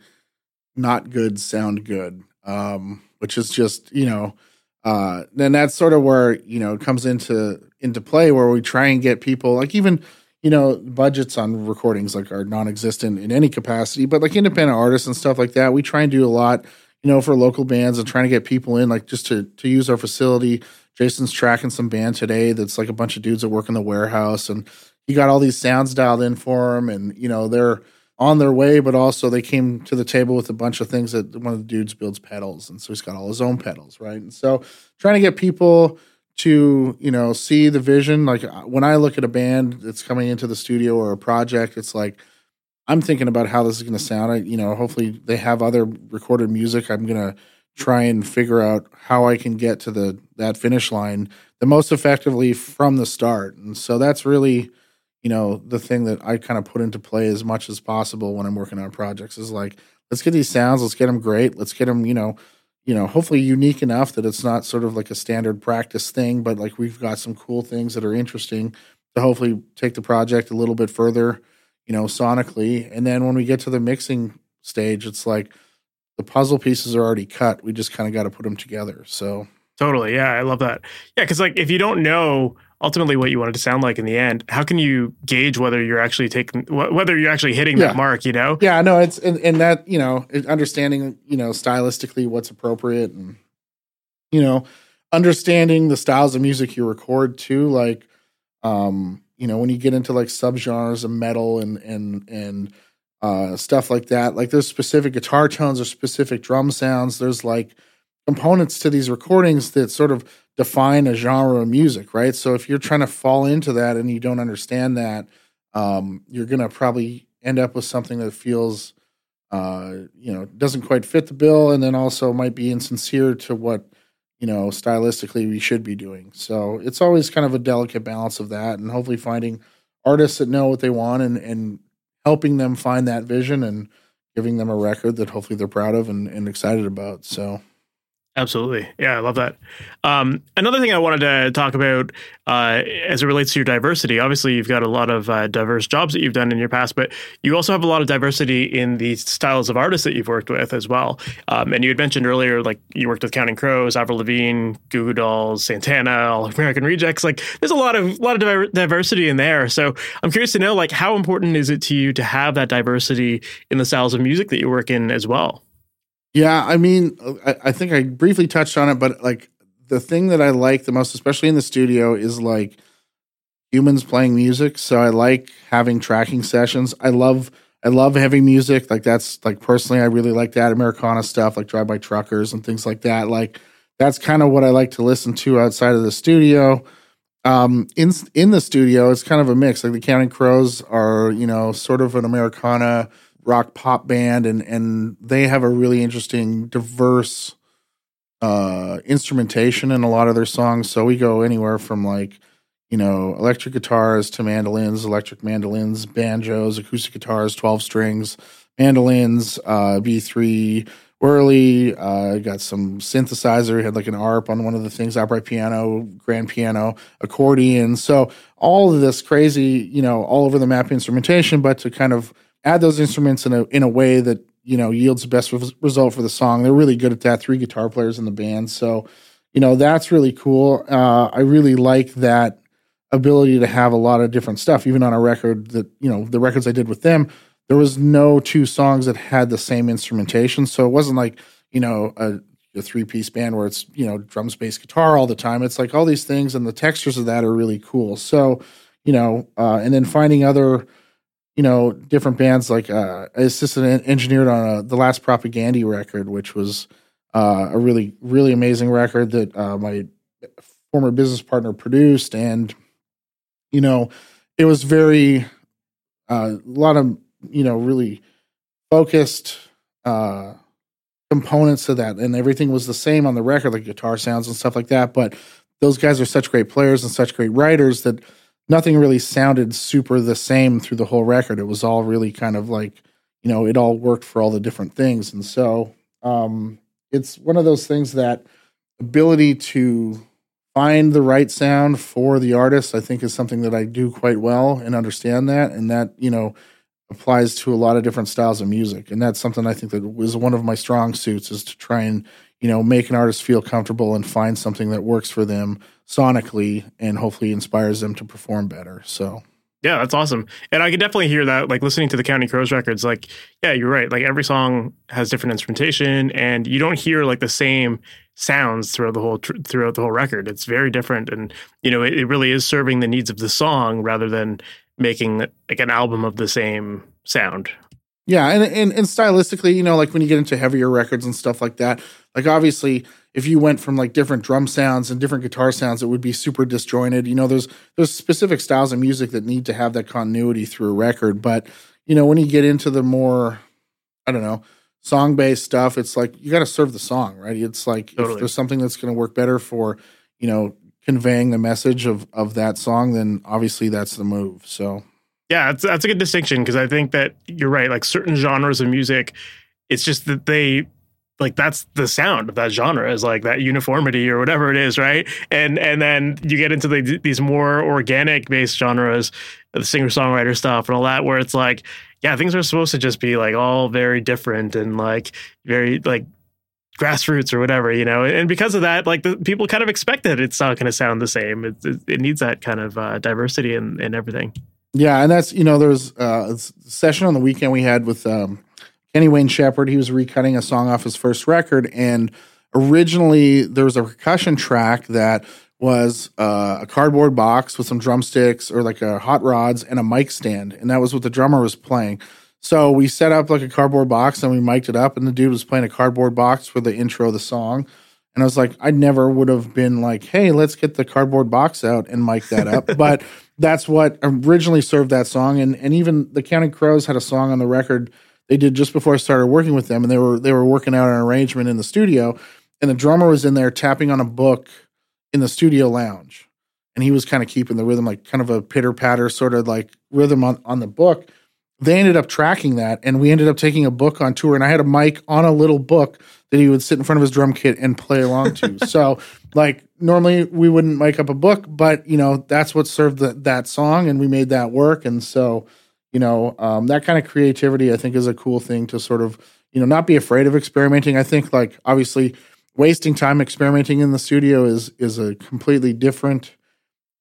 not good sound good. Um, which is just you know, uh, and that's sort of where you know it comes into into play where we try and get people like even you know budgets on recordings like are non-existent in any capacity, but like independent artists and stuff like that, we try and do a lot you know for local bands and trying to get people in like just to to use our facility. Jason's tracking some band today that's like a bunch of dudes that work in the warehouse and he got all these sounds dialed in for him, and you know they're on their way, but also they came to the table with a bunch of things that one of the dudes builds pedals, and so he's got all his own pedals, right? And so trying to get people to you know see the vision. Like uh, when I look at a band that's coming into the studio or a project, it's like I'm thinking about how this is going to sound. I, you know, hopefully they have other recorded music. I'm going to try and figure out how I can get to the that finish line the most effectively from the start. And so that's really you know, the thing that I kind of put into play as much as possible when I'm working on projects is like, let's get these sounds, let's get them great, let's get them, you know, you know, hopefully unique enough that it's not sort of like a standard practice thing, but like we've got some cool things that are interesting to hopefully take the project a little bit further, you know, sonically. And then when we get to the mixing stage, it's like the puzzle pieces are already cut. We just kind of got to put them together. So totally, yeah, I love that. Yeah, because like if you don't know ultimately what you want it to sound like in the end how can you gauge whether you're actually taking whether you're actually hitting yeah. that mark you know yeah no it's and, and that you know understanding you know stylistically what's appropriate and you know understanding the styles of music you record too like um you know when you get into like subgenres of metal and and and uh stuff like that like there's specific guitar tones or specific drum sounds there's like components to these recordings that sort of define a genre of music, right? So if you're trying to fall into that and you don't understand that, um, you're going to probably end up with something that feels, uh, you know, doesn't quite fit the bill, and then also might be insincere to what you know stylistically we should be doing. So it's always kind of a delicate balance of that, and hopefully finding artists that know what they want and and helping them find that vision and giving them a record that hopefully they're proud of and, and excited about. So Absolutely. Yeah, I love that. Um, another thing I wanted to talk about uh, as it relates to your diversity, obviously, you've got a lot of uh, diverse jobs that you've done in your past, but you also have a lot of diversity in the styles of artists that you've worked with as well. Um, and you had mentioned earlier, like you worked with Counting Crows, Avril Lavigne, Goo Goo Dolls, Santana, All American Rejects. Like there's a lot of lot of diversity in there. So I'm curious to know, like, how important is it to you to have that diversity in the styles of music that you work in as well? Yeah, I mean, I, I, think I briefly touched on it, but like the thing that I like the most, especially in the studio, is like humans playing music. So I like having tracking sessions. I love I love heavy music. Like that's like personally, I really like that Americana stuff, like Drive By Truckers and things like that. Like that's kind of what I like to listen to outside of the studio. Um, in in the studio, it's kind of a mix. Like the Counting Crows are, you know, sort of an Americana rock pop band, and and they have a really interesting, diverse uh, instrumentation in a lot of their songs. So we go anywhere from like you know electric guitars to mandolins, electric mandolins, banjos, acoustic guitars, twelve strings, mandolins, uh, B three. Whirly, uh, got some synthesizer, had like an ARP on one of the things, upright piano, grand piano, accordion. So all of this crazy, you know, all over the map instrumentation, but to kind of add those instruments in a in a way that you know yields the best result for the song. They're really good at that. Three guitar players in the band, so you know that's really cool. Uh, I really like that ability to have a lot of different stuff. Even on a record that you know the records I did with them, there was no two songs that had the same instrumentation, so it wasn't like you know a, a three piece band where it's you know drums, bass, guitar all the time. It's like all these things, and the textures of that are really cool. So you know, uh, and then finding other you know, different bands. Like uh, I assisted engineered on a, the last Propagandhi record, which was uh, a really, really amazing record that uh, my former business partner produced, and you know, it was very uh, a lot of you know really focused uh, components to that, and everything was the same on the record, like guitar sounds and stuff like that. But those guys are such great players and such great writers that nothing really sounded super the same through the whole record. It was all really kind of like, you know, it all worked for all the different things. And so um, it's one of those things that ability to find the right sound for the artist, I think is something that I do quite well and understand that. And that, you know, applies to a lot of different styles of music. And that's something I think that was one of my strong suits is to try and, you know, make an artist feel comfortable and find something that works for them sonically and hopefully inspires them to perform better. So yeah, that's awesome. And I could definitely hear that, like listening to the Counting Crows records, like, yeah, you're right. Like every song has different instrumentation and you don't hear like the same sounds throughout the whole, tr- throughout the whole record. It's very different. And, you know, it, it really is serving the needs of the song rather than making like an album of the same sound. Yeah. And, and, and stylistically, you know, like when you get into heavier records and stuff like that, like obviously if you went from like different drum sounds and different guitar sounds, it would be super disjointed. You know, there's there's specific styles of music that need to have that continuity through a record. But you know, when you get into the more, I don't know, song based stuff, it's like you got to serve the song, right? It's like totally. if there's something that's going to work better for, you know, conveying the message of of that song, then obviously that's the move. So yeah, that's that's a good distinction because I think that you're right. Like certain genres of music, it's just that they like that's the sound of that genre is like that uniformity or whatever it is right? And and then you get into the, these more organic based genres the singer songwriter stuff and all that where it's like yeah things are supposed to just be like all very different and like very like grassroots or whatever you know? And because of that like the people kind of expect that it's not going to sound the same. It, it, it, needs that kind of uh, diversity and and everything yeah and that's you know there's uh, a session on the weekend we had with um Kenny Wayne Shepherd. He was recutting a song off his first record, and originally there was a percussion track that was uh, a cardboard box with some drumsticks or like a hot rods and a mic stand, and that was what the drummer was playing. So we set up like a cardboard box and we mic'd it up, and the dude was playing a cardboard box for the intro of the song. And I was like, I never would have been like, hey, let's get the cardboard box out and mic that up. but that's what originally served that song. And and even the Counting Crows had a song on the record they did just before I started working with them, and they were they were working out an arrangement in the studio, and the drummer was in there tapping on a book in the studio lounge, and he was kind of keeping the rhythm, like kind of a pitter patter sort of like rhythm on on the book. They ended up tracking that and we ended up taking a book on tour and I had a mic on a little book that he would sit in front of his drum kit and play along to. so like normally we wouldn't mic up a book, but you know, that's what served the, that song and we made that work. And so, you know, um, that kind of creativity I think is a cool thing to sort of, you know, not be afraid of experimenting. I think like obviously wasting time experimenting in the studio is is a completely different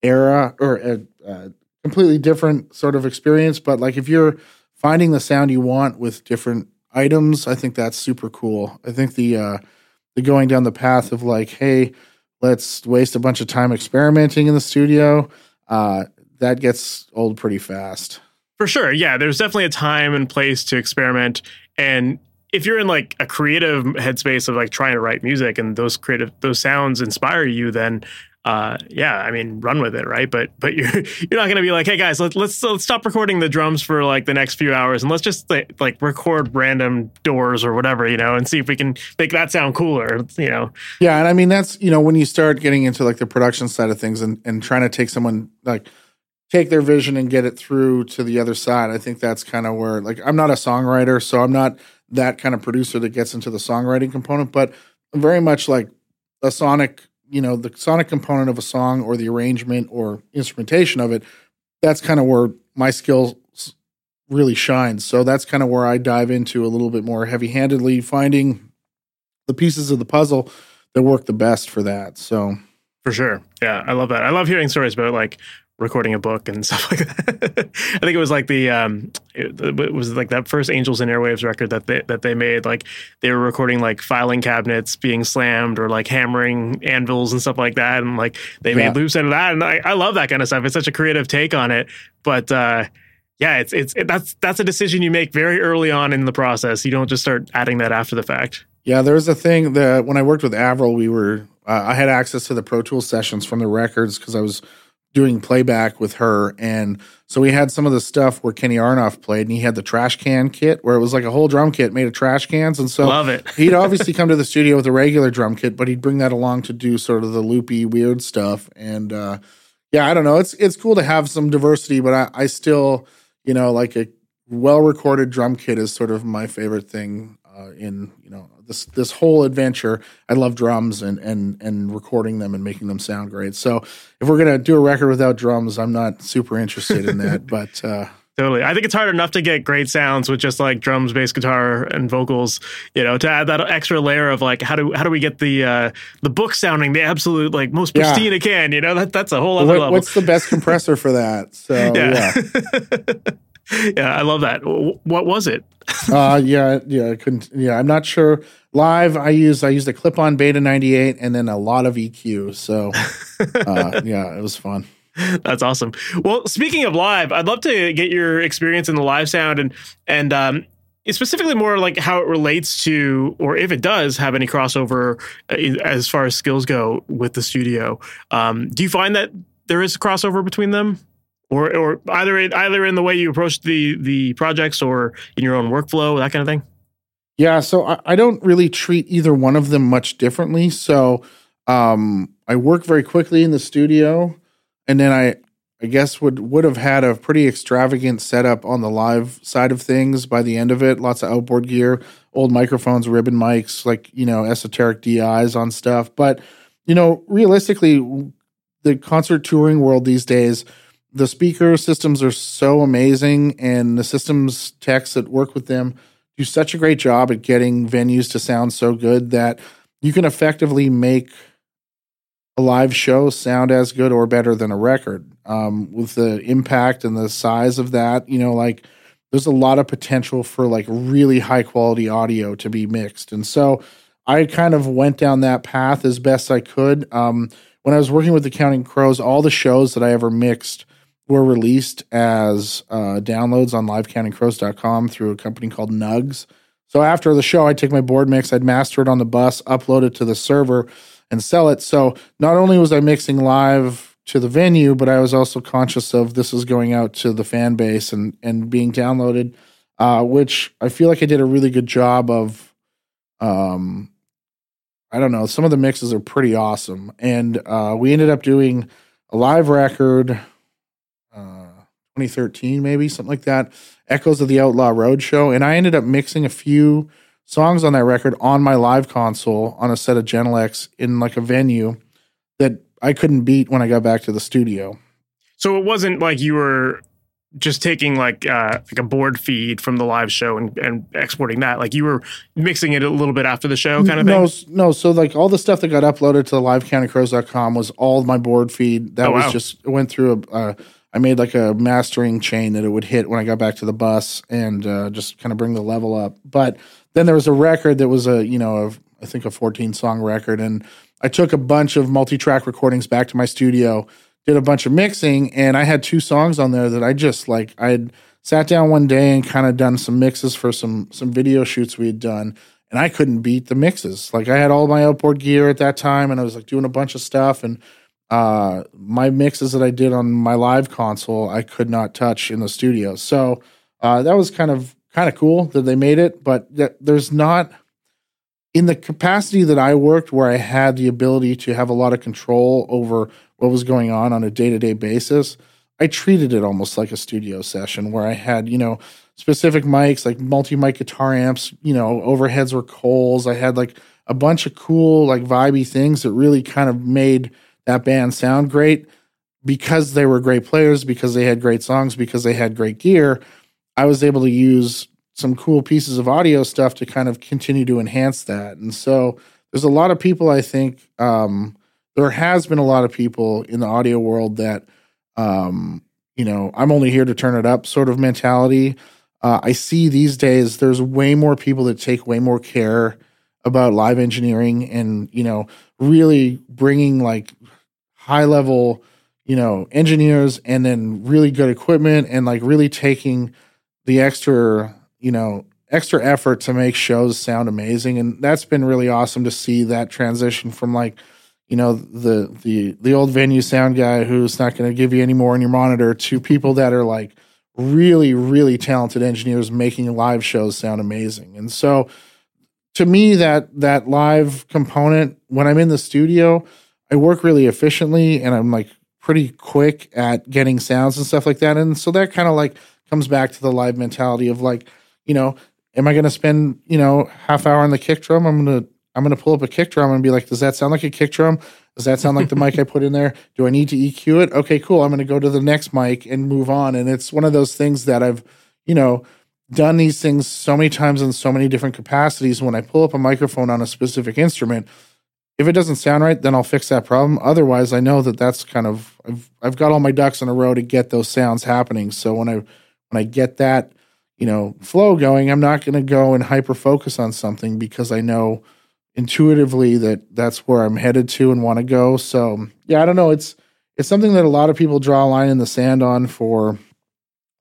era or a, a completely different sort of experience. But like if you're finding the sound you want with different items, I think that's super cool. I think the uh, the going down the path of like, hey, let's waste a bunch of time experimenting in the studio, uh, that gets old pretty fast. For sure. Yeah. There's definitely a time and place to experiment. And if you're in like a creative headspace of like trying to write music and those creative those sounds inspire you, then uh, yeah, I mean, run with it, right? But but you're you're not to be like, hey guys, let's let's let's stop recording the drums for like the next few hours and let's just like, like record random doors or whatever, you know, and see if we can make that sound cooler, you know. Yeah, and I mean that's you know when you start getting into like the production side of things and and trying to take someone like take their vision and get it through to the other side. I think that's kind of where like I'm not a songwriter, so I'm not that kind of producer that gets into the songwriting component, but I'm very much like a sonic you know the sonic component of a song or the arrangement or instrumentation of it that's kind of where my skills really shine. So that's kind of where i dive into a little bit more heavy handedly finding the pieces of the puzzle that work the best for that. So for sure. Yeah i love that. I love hearing stories about like recording a book and stuff like that. I think it was like the um it, it, was like that first Angels and Airwaves record that they that they made like they were recording like filing cabinets being slammed or like hammering anvils and stuff like that and like they yeah. made loops out of that and I, I love that kind of stuff. It's such a creative take on it. But uh yeah, it's it's it, that's that's a decision you make very early on in the process. You don't just start adding that after the fact. Yeah, there was a thing that when I worked with Avril, we were uh, I had access to the Pro Tools sessions from the records because I was doing playback with her. And so we had some of the stuff where Kenny Aronoff played, and he had the trash can kit where it was like a whole drum kit made of trash cans. And so Love it. he'd obviously come to the studio with a regular drum kit, but he'd bring that along to do sort of the loopy, weird stuff. And uh, yeah, I don't know. It's it's cool to have some diversity, but I, I still, you know, like a well recorded drum kit is sort of my favorite thing uh, in you know this this whole adventure. I love drums and and and recording them and making them sound great. So if we're gonna do a record without drums, I'm not super interested in that. but uh, Totally. I think it's hard enough to get great sounds with just like drums, bass guitar, and vocals. You know, to add that extra layer of like how do how do we get the uh, the book sounding the absolute like most pristine yeah. it can. You know, that that's a whole other what, level. What's the best compressor for that? So yeah. yeah. yeah, I love that. What was it? uh yeah, yeah, I couldn't yeah, I'm not sure. Live I use I used a clip-on Beta 98 and then a lot of EQ. So uh yeah, it was fun. That's awesome. Well, speaking of live, I'd love to get your experience in the live sound and and um specifically more like how it relates to or if it does have any crossover uh, as far as skills go with the studio. Um do you find that there is a crossover between them? Or or either either in the way you approach the the projects or in your own workflow, that kind of thing? Yeah, so I, I don't really treat either one of them much differently. So um, I work very quickly in the studio, and then I I guess would would have had a pretty extravagant setup on the live side of things by the end of it. Lots of outboard gear, old microphones, ribbon mics, like you know esoteric DIs on stuff. But you know, realistically, the concert touring world these days the speaker systems are so amazing, and the systems techs that work with them do such a great job at getting venues to sound so good that you can effectively make a live show sound as good or better than a record. Um, with the impact and the size of that, you know, like there's a lot of potential for like really high quality audio to be mixed. And so I kind of went down that path as best I could. Um, when I was working with the Counting Crows, all the shows that I ever mixed were released as uh, downloads on livecountingcrows.com through a company called Nugs. So after the show, I'd take my board mix, I'd master it on the bus, upload it to the server, and sell it. So not only was I mixing live to the venue, but I was also conscious of this is going out to the fan base and and being downloaded, uh, which I feel like I did a really good job of. Um, I don't know. Some of the mixes are pretty awesome, and uh, we ended up doing a live record 2013, maybe something like that. Echoes of the Outlaw Road Show, and I ended up mixing a few songs on that record on my live console on a set of Genelecs in like a venue that I couldn't beat when I got back to the studio. So it wasn't like you were just taking like uh, like a board feed from the live show and, and exporting that. Like you were mixing it a little bit after the show, kind of no, thing. No, no. so like all the stuff that got uploaded to livecountingcrows.com was all my board feed. That Oh, was wow. just it went through a. Uh, I made like a mastering chain that it would hit when I got back to the bus and uh, just kind of bring the level up. But then there was a record that was a you know a, I think a 14 song record, and I took a bunch of multi track recordings back to my studio, did a bunch of mixing, and I had two songs on there that I just like I had sat down one day and kind of done some mixes for some some video shoots we had done and I couldn't beat the mixes. Like I had all my outboard gear at that time, and I was like doing a bunch of stuff. And uh, my mixes that I did on my live console, I could not touch in the studio. So uh, that was kind of kind of cool that they made it. But th- there's not in the capacity that I worked, where I had the ability to have a lot of control over what was going on on a day to day basis. I treated it almost like a studio session where I had, you know, specific mics like multi mic guitar amps, you know, overheads were Coles. I had like a bunch of cool, like vibey things that really kind of made that band sound great because they were great players, because they had great songs, because they had great gear. I was able to use some cool pieces of audio stuff to kind of continue to enhance that. And so there's a lot of people, I think, um, there has been a lot of people in the audio world that, um, you know, I'm only here to turn it up sort of mentality. Uh, I see these days there's way more people that take way more care about live engineering and, you know, really bringing like high level, you know, engineers and then really good equipment and like really taking the extra, you know, extra effort to make shows sound amazing. And that's been really awesome to see that transition from like, you know, the the the old venue sound guy who's not going to give you any more on your monitor to people that are like really, really talented engineers making live shows sound amazing. And so to me that that live component when I'm in the studio, I work really efficiently and I'm like pretty quick at getting sounds and stuff like that. And so that kind of like comes back to the live mentality of like, you know, am I going to spend, you know, half hour on the kick drum? I'm going to I'm going to pull up a kick drum and be like, does that sound like a kick drum? Does that sound like the mic I put in there? Do I need to EQ it? Okay, cool. I'm going to go to the next mic and move on. And it's one of those things that I've, you know, done these things so many times in so many different capacities. When I pull up a microphone on a specific instrument, if it doesn't sound right, then I'll fix that problem. Otherwise, I know that that's kind of I've I've got all my ducks in a row to get those sounds happening. So when I when I get that, you know, flow going, I'm not going to go and hyper focus on something because I know intuitively that that's where I'm headed to and want to go. So yeah, I don't know. It's it's something that a lot of people draw a line in the sand on for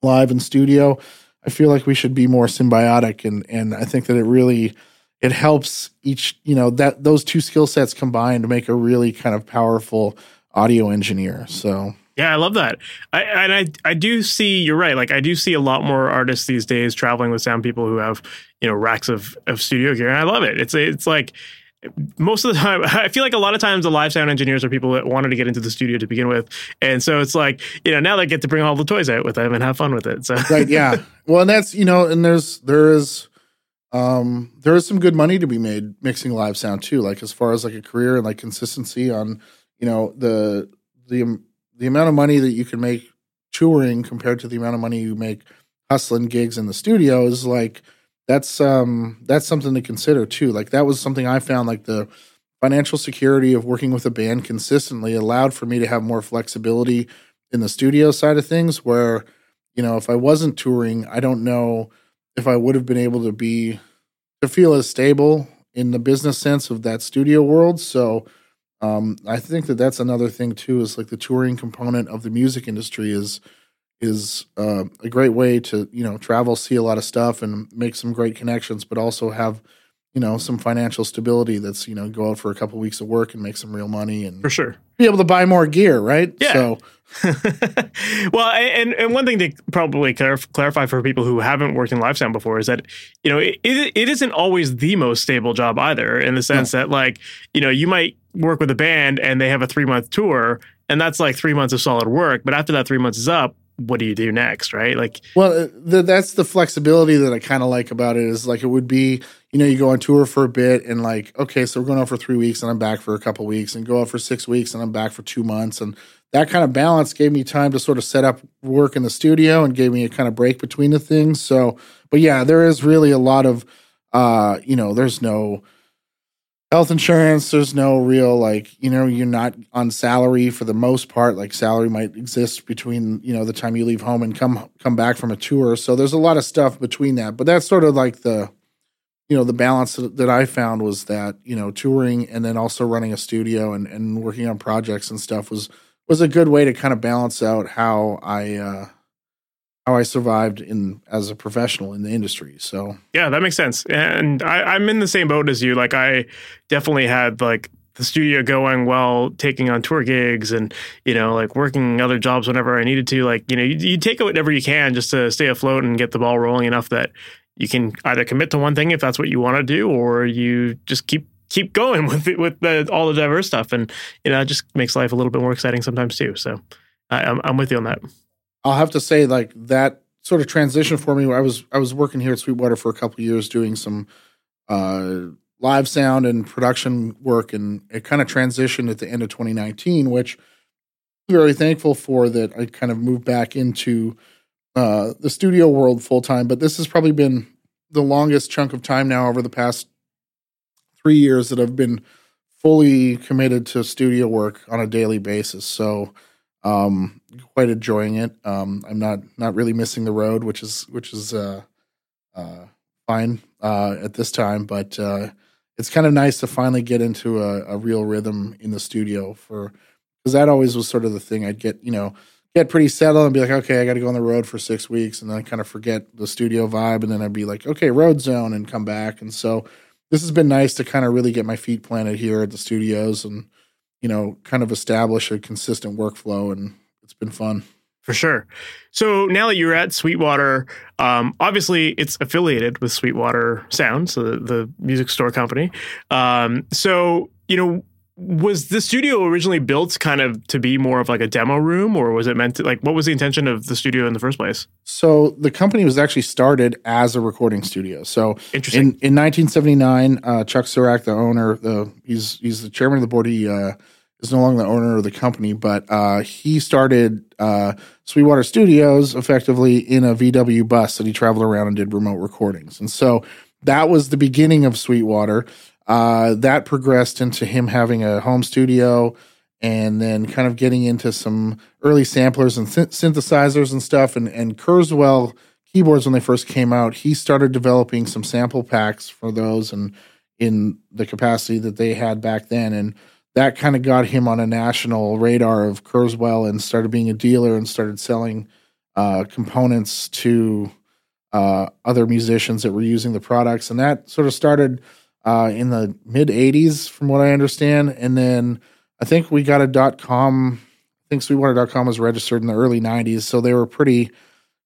live and studio. I feel like we should be more symbiotic, and and I think that it really it helps each you know that those two skill sets combined to make a really kind of powerful audio engineer. So Yeah, I love that. I, and I I do see you're right. Like I do see a lot more artists these days traveling with sound people who have you know racks of of studio gear, and I love it. It's it's like most of the time i feel like a lot of times the live sound engineers are people that wanted to get into the studio to begin with and so it's like you know now they get to bring all the toys out with them and have fun with it so right, yeah. well, and that's you know, and there's there is um there is some good money to be made mixing live sound too. Like as far as like a career and like consistency on you know the the the amount of money that you can make touring compared to the amount of money you make hustling gigs in the studio is like that's um that's something to consider too. Like that was something I found like the financial security of working with a band consistently allowed for me to have more flexibility in the studio side of things where you know if I wasn't touring, I don't know if I would have been able to be to feel as stable in the business sense of that studio world. So um, I think that that's another thing too is like the touring component of the music industry is is uh, a great way to you know travel, see a lot of stuff, and make some great connections, but also have you know some financial stability. That's you know go out for a couple weeks of work and make some real money and for sure be able to buy more gear, right? Yeah. So well, and and one thing to probably clarif- clarify for people who haven't worked in live sound before is that you know it, it isn't always the most stable job either. In the sense that like you know you might work with a band and they have a three month tour and that's like three months of solid work, but after that three months is up, what do you do next, right? Like, well, uh, the, that's the flexibility that I kind of like about it is like it would be, you know, you go on tour for a bit and like, okay, so we're going out for three weeks and I'm back for a couple weeks, and go out for six weeks and I'm back for two months, and that kind of balance gave me time to sort of set up work in the studio and gave me a kind of break between the things. So, but yeah, there is really a lot of, uh, you know, there's no health insurance. There's no real like you know you're not on salary for the most part. Like salary might exist between you know the time you leave home and come come back from a tour. So there's a lot of stuff between that. But that's sort of like the you know the balance that i found was that you know touring and then also running a studio and, and working on projects and stuff was was a good way to kind of balance out how i uh how I survived in as a professional in the industry. So yeah, that makes sense. And I, I'm in the same boat as you. Like I definitely had like the studio going while taking on tour gigs and you know like working other jobs whenever I needed to. Like you know you, you take whatever you can just to stay afloat and get the ball rolling enough that you can either commit to one thing if that's what you want to do, or you just keep keep going with it, with the, all the diverse stuff, and you know it just makes life a little bit more exciting sometimes too. So I, I'm I'm with you on that. I'll have to say like that sort of transition for me. I was I was working here at Sweetwater for a couple years doing some uh, live sound and production work, and it kind of transitioned at the end of 2019, which I'm very thankful for that. I kind of moved back into uh, the studio world full time, but this has probably been the longest chunk of time now over the past three years that I've been fully committed to studio work on a daily basis. So um, quite enjoying it. Um, I'm not not really missing the road, which is which is uh, uh, fine uh, at this time. But uh, it's kind of nice to finally get into a, a real rhythm in the studio for because that always was sort of the thing. I'd get you know get pretty settled and be like, okay, I got to go on the road for six weeks, and then I kind of forget the studio vibe, and then I'd be like, okay, road zone, and come back. And so this has been nice to kind of really get my feet planted here at the studios and you know, kind of establish a consistent workflow, and it's been fun. For sure. So now that you're at Sweetwater, um, obviously it's affiliated with Sweetwater Sound, so the, the music store company. Um, so you know, was the studio originally built kind of to be more of like a demo room or was it meant to like what was the intention of the studio in the first place so the company was actually started as a recording studio so interesting in, in 1979 uh, chuck Surack, the owner the he's he's the chairman of the board he uh, is no longer the owner of the company, but uh, he started uh, Sweetwater Studios effectively in a VW bus that he traveled around and did remote recordings. And so that was the beginning of Sweetwater. Uh, that progressed into him having a home studio and then kind of getting into some early samplers and th- synthesizers and stuff. And, and Kurzweil keyboards, when they first came out, he started developing some sample packs for those and in the capacity that they had back then. And that kind of got him on a national radar of Kurzweil and started being a dealer and started selling uh, components to uh, other musicians that were using the products. And that sort of started uh, in the mid 80s, from what I understand. And then I think we got a dot com. I think Sweetwater.com was registered in the early 90s. So they were pretty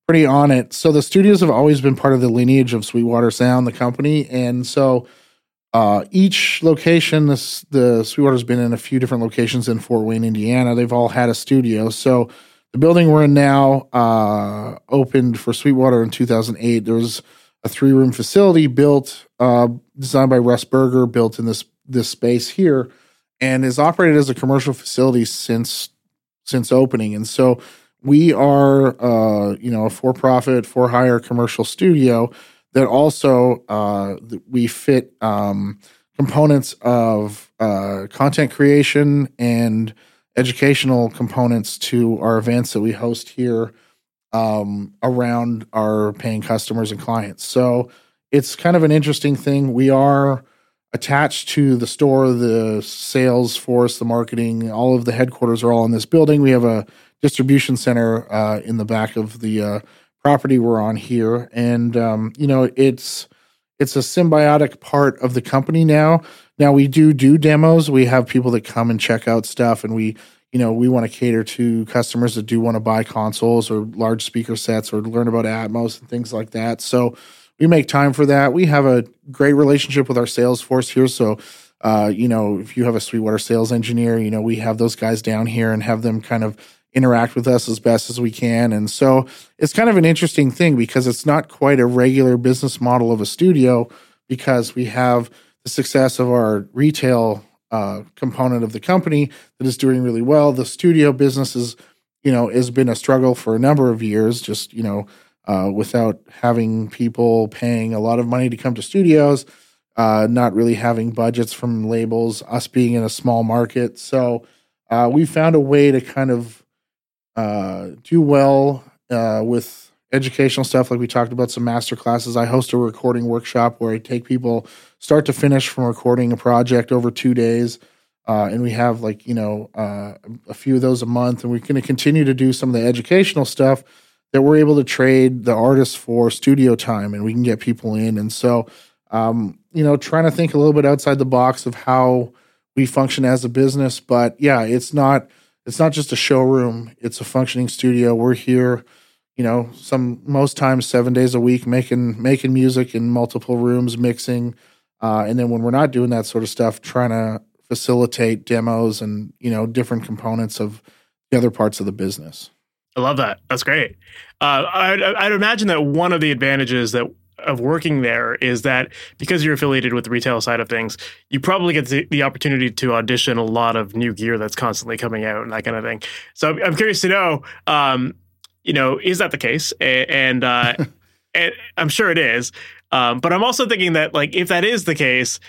pretty on it. So the studios have always been part of the lineage of Sweetwater Sound, the company. And so uh, each location, the Sweetwater's been in a few different locations in Fort Wayne, Indiana. They've all had a studio. So the building we're in now uh, opened for Sweetwater in 2008. There was a three room facility built, uh, designed by Russ Berger, built in this this space here, and is operated as a commercial facility since since opening. And so we are, uh, you know, a for profit, for hire commercial studio that also uh, we fit um, components of uh, content creation and educational components to our events that we host here um, around our paying customers and clients. So it's kind of an interesting thing. We are attached to the store, the sales force, the marketing, all of the headquarters are all in this building. We have a distribution center uh, in the back of the uh, property we're on here, and um, you know it's it's a symbiotic part of the company now. Now we do do demos. We have people that come and check out stuff, and we you know we want to cater to customers that do want to buy consoles or large speaker sets or learn about Atmos and things like that. So we make time for that. We have a great relationship with our sales force here, so. Uh, you know, if you have a Sweetwater sales engineer, you know, we have those guys down here and have them kind of interact with us as best as we can. And so it's kind of an interesting thing because it's not quite a regular business model of a studio because we have the success of our retail uh, component of the company that is doing really well. The studio business is, you know, has been a struggle for a number of years, just, you know, uh, without having people paying a lot of money to come to studios, uh, not really having budgets from labels, us being in a small market. So uh, we found a way to kind of uh, do well uh, with educational stuff like we talked about some master classes i host a recording workshop where i take people start to finish from recording a project over two days uh, and we have like you know uh, a few of those a month and we're going to continue to do some of the educational stuff that we're able to trade the artists for studio time and we can get people in. And so um, you know trying to think a little bit outside the box of how we function as a business but yeah it's not it's not just a showroom. It's a functioning studio. We're here you know some most times seven days a week making making music in multiple rooms mixing uh, and then when we're not doing that sort of stuff trying to facilitate demos and you know different components of the other parts of the business i love that that's great uh, I'd, I'd imagine that one of the advantages that of working there is that because you're affiliated with the retail side of things, you probably get the, the, opportunity to audition a lot of new gear that's constantly coming out and that kind of thing. So I'm curious to know, um, you know, is that the case? And, uh, and I'm sure it is. Um, but I'm also thinking that like if that is the case,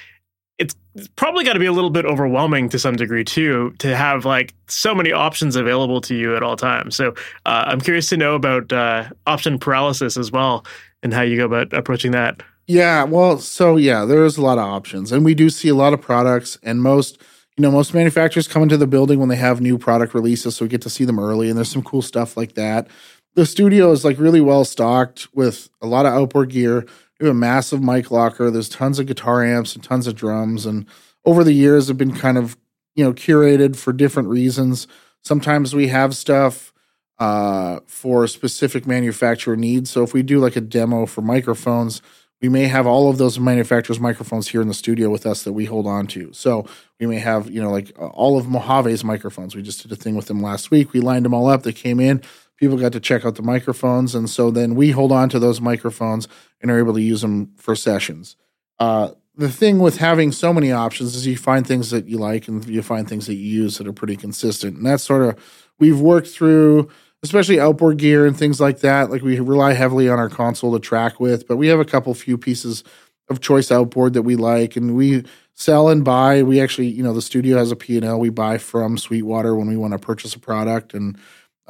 it's probably got to be a little bit overwhelming to some degree too to have like so many options available to you at all times. So uh, I'm curious to know about uh, option paralysis as well and how you go about approaching that. Yeah, well, so yeah, there's a lot of options, and we do see a lot of products, and most you know most manufacturers come into the building when they have new product releases, so we get to see them early, and there's some cool stuff like that. The studio is like really well stocked with a lot of outboard gear. We have a massive mic locker. There's tons of guitar amps and tons of drums, and over the years have been kind of you know curated for different reasons. Sometimes we have stuff uh, for specific manufacturer needs. So if we do like a demo for microphones, we may have all of those manufacturers' microphones here in the studio with us that we hold on to. So we may have, you know, like all of Mojave's microphones. We just did a thing with them last week. We lined them all up. They came in. People got to check out the microphones, and so then we hold on to those microphones and are able to use them for sessions. Uh, the thing with having so many options is you find things that you like and you find things that you use that are pretty consistent. And that's sort of we've worked through especially outboard gear and things like that. Like we rely heavily on our console to track with, but we have a couple few pieces of choice outboard that we like, and we sell and buy. We actually, you know, the studio has a P and L. We buy from Sweetwater when we want to purchase a product, and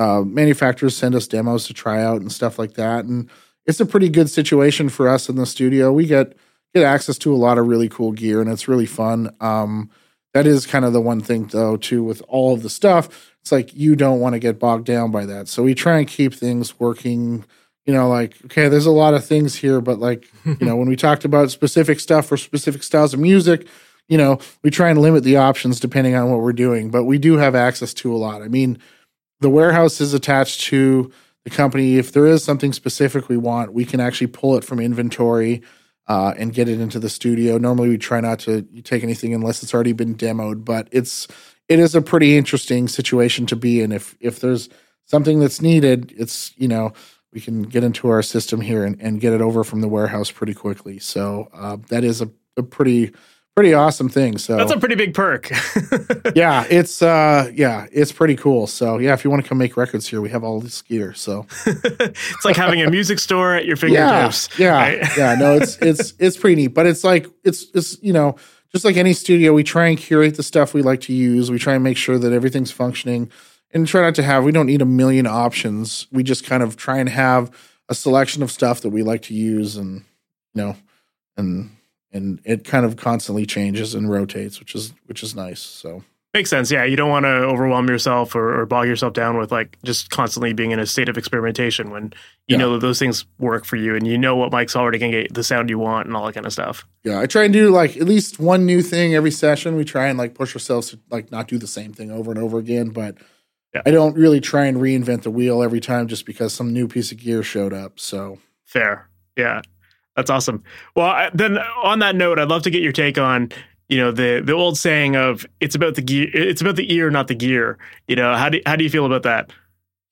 uh, manufacturers send us demos to try out and stuff like that. And it's a pretty good situation for us in the studio. We get get access to a lot of really cool gear, and it's really fun. Um, that is kind of the one thing though too with all of the stuff it's like you don't want to get bogged down by that so we try and keep things working you know like okay there's a lot of things here but like you know when we talked about specific stuff for specific styles of music you know we try and limit the options depending on what we're doing but we do have access to a lot i mean the warehouse is attached to the company if there is something specific we want we can actually pull it from inventory uh, and get it into the studio. Normally, we try not to take anything unless it's already been demoed, but it's it is a pretty interesting situation to be in. If if there's something that's needed, it's you know we can get into our system here and, and get it over from the warehouse pretty quickly. So uh, that is a, a pretty pretty awesome thing. So that's a pretty big perk. yeah, it's uh yeah, it's pretty cool. So yeah, if you want to come make records here, we have all this gear. So it's like having a music store at your fingertips. Yeah, yeah, right? yeah. No, it's it's it's pretty neat. But it's like it's it's you know just like any studio, we try and curate the stuff we like to use. We try and make sure that everything's functioning, and try not to have. We don't need a million options. We just kind of try and have a selection of stuff that we like to use, and you know, and and it kind of constantly changes and rotates, which is which is nice. So makes sense. Yeah, you don't want to overwhelm yourself or, or, bog yourself down with like just constantly being in a state of experimentation when you yeah. know that those things work for you and you know what mic's already gonna get the sound you want and all that kind of stuff. Yeah, I try and do like at least one new thing every session. We try and like push ourselves to like not do the same thing over and over again, but. Yeah. I don't really try and reinvent the wheel every time just because some new piece of gear showed up. So fair. Yeah. That's awesome. Well, then on that note, I'd love to get your take on you know the the old saying of it's about the gear, it's about the ear, not the gear. You know how do how do you feel about that?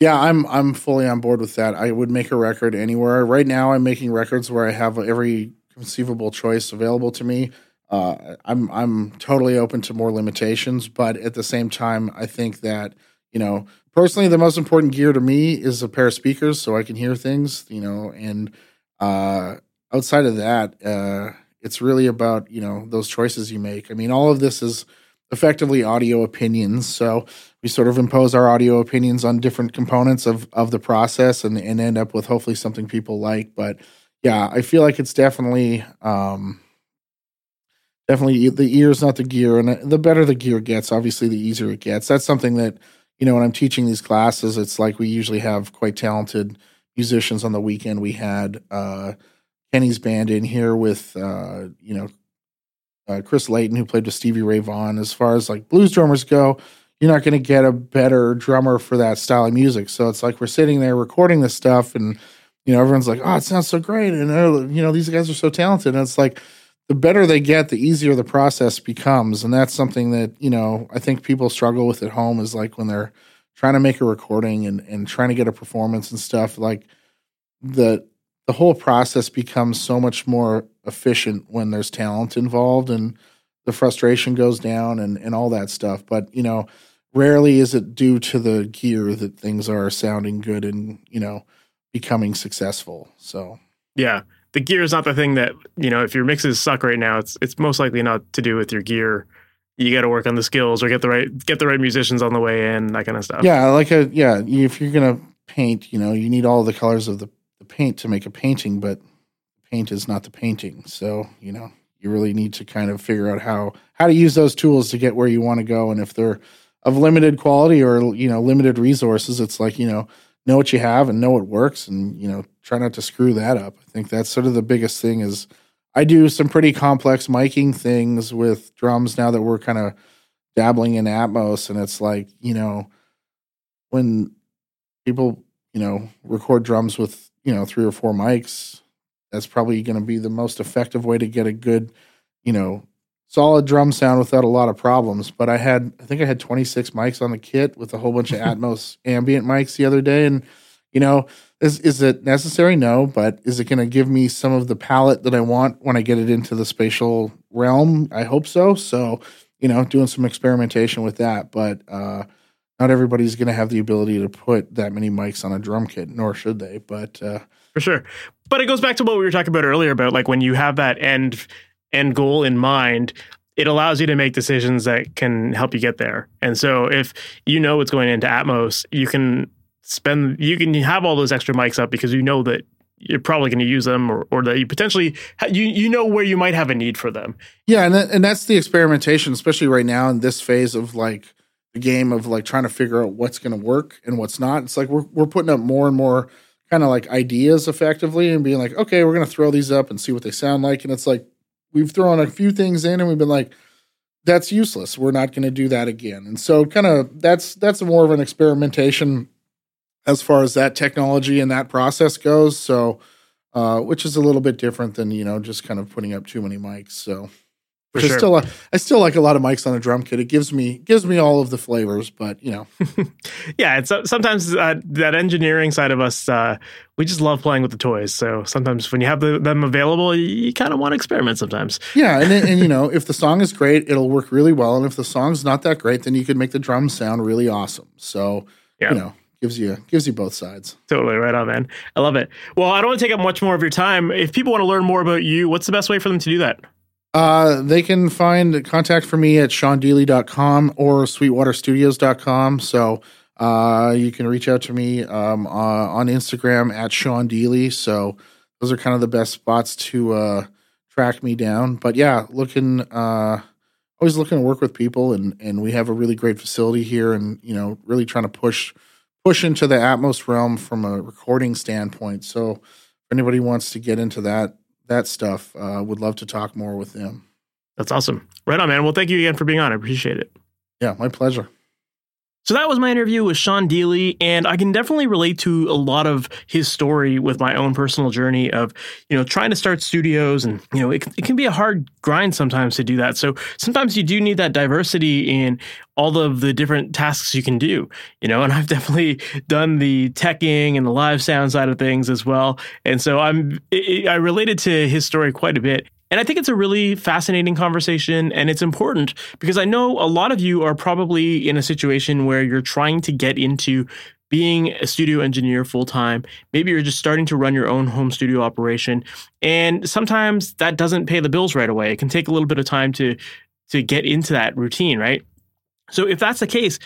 Yeah, I'm I'm fully on board with that. I would make a record anywhere. Right now, I'm making records where I have every conceivable choice available to me. Uh, I'm I'm totally open to more limitations, but at the same time, I think that you know personally, the most important gear to me is a pair of speakers so I can hear things. You know, and uh, outside of that, uh, it's really about you know those choices you make. I mean, all of this is effectively audio opinions. So we sort of impose our audio opinions on different components of of the process and, and end up with hopefully something people like. But yeah, I feel like it's definitely um, definitely the ear is not the gear, and the better the gear gets, obviously the easier it gets. That's something that you know when I'm teaching these classes, it's like we usually have quite talented musicians on the weekend. We had uh, Kenny's band in here with uh, you know uh, Chris Layton, who played with Stevie Ray Vaughan. As far as like blues drummers go, you're not going to get a better drummer for that style of music. So it's like we're sitting there recording this stuff, and you know everyone's like, "Oh, it sounds so great," and uh, you know these guys are so talented. And it's like the better they get, the easier the process becomes, and that's something that you know I think people struggle with at home is like when they're trying to make a recording and and trying to get a performance and stuff like the the whole process becomes so much more efficient when there's talent involved and the frustration goes down and, and all that stuff. But, you know, rarely is it due to the gear that things are sounding good and, you know, becoming successful. So, yeah, the gear is not the thing that, you know, if your mixes suck right now, it's, it's most likely not to do with your gear. You got to work on the skills or get the right, get the right musicians on the way in, that kind of stuff. Yeah. Like a, yeah, if you're going to paint, you know, you need all the colors of the the paint to make a painting, but paint is not the painting. So, you know, you really need to kind of figure out how how to use those tools to get where you want to go. And if they're of limited quality or you know limited resources it's like you know know what you have and know what works and you know try not to screw that up. I think that's sort of the biggest thing is i do some pretty complex miking things with drums now that we're kind of dabbling in atmos. And it's like you know when people you know record drums with you know three or four mics that's probably going to be the most effective way to get a good you know solid drum sound without a lot of problems. But i had i think i had 26 mics on the kit with a whole bunch of atmos ambient mics the other day. And you know is is it necessary? No. But is it going to give me some of the palette that i want when i get it into the spatial realm? I hope so. So you know doing some experimentation with that. But uh not everybody's going to have the ability to put that many mics on a drum kit, nor should they. But uh, for sure, but it goes back to what we were talking about earlier about like when you have that end end goal in mind, it allows you to make decisions that can help you get there. And so if you know what's going into Atmos, you can spend you can have all those extra mics up because you know that you're probably going to use them or, or that you potentially you you know where you might have a need for them. Yeah, and that, and that's the experimentation, especially right now in this phase of like game of like trying to figure out what's going to work and what's not. It's like we're we're putting up more and more kind of like ideas effectively and being like, okay, we're going to throw these up and see what they sound like. And it's like we've thrown a few things in and we've been like, that's useless. We're not going to do that again. And so kind of that's that's more of an experimentation as far as that technology and that process goes. So uh, which is a little bit different than you know just kind of putting up too many mics. So for sure. I still, I still like a lot of mics on a drum kit. It gives me gives me all of the flavors, but you know, yeah. It's uh, sometimes uh, that engineering side of us, uh, we just love playing with the toys. So sometimes when you have the, them available, you, you kind of want to experiment. Sometimes, yeah. And and you know, if the song is great, it'll work really well. And if the song's not that great, then you can make the drums sound really awesome. So yeah. you know, gives you gives you both sides. Totally right on, man. I love it. Well, I don't want to take up much more of your time. If people want to learn more about you, what's the best way for them to do that? Uh, they can find contact for me at shawndealey.com or sweetwaterstudios.com. So uh, you can reach out to me um, uh, on Instagram at Shawn Dealey. So those are kind of the best spots to uh, track me down. But yeah, looking uh, always looking to work with people, and and we have a really great facility here, and you know really trying to push push into the Atmos realm from a recording standpoint. So if anybody wants to get into that that stuff. Uh, would love to talk more with them. That's awesome. Right on, man. Well, thank you again for being on. I appreciate it. Yeah, my pleasure. So that was my interview with Shawn Dealey, and I can definitely relate to a lot of his story with my own personal journey of, you know, trying to start studios, and you know, it, it can be a hard grind sometimes to do that. So sometimes you do need that diversity in all of the different tasks you can do, you know, and I've definitely done the teching and the live sound side of things as well, and so I'm I related to his story quite a bit. And I think it's a really fascinating conversation and it's important because I know a lot of you are probably in a situation where you're trying to get into being a studio engineer full time. Maybe you're just starting to run your own home studio operation. And sometimes that doesn't pay the bills right away. It can take a little bit of time to to get into that routine, right? So if that's the case,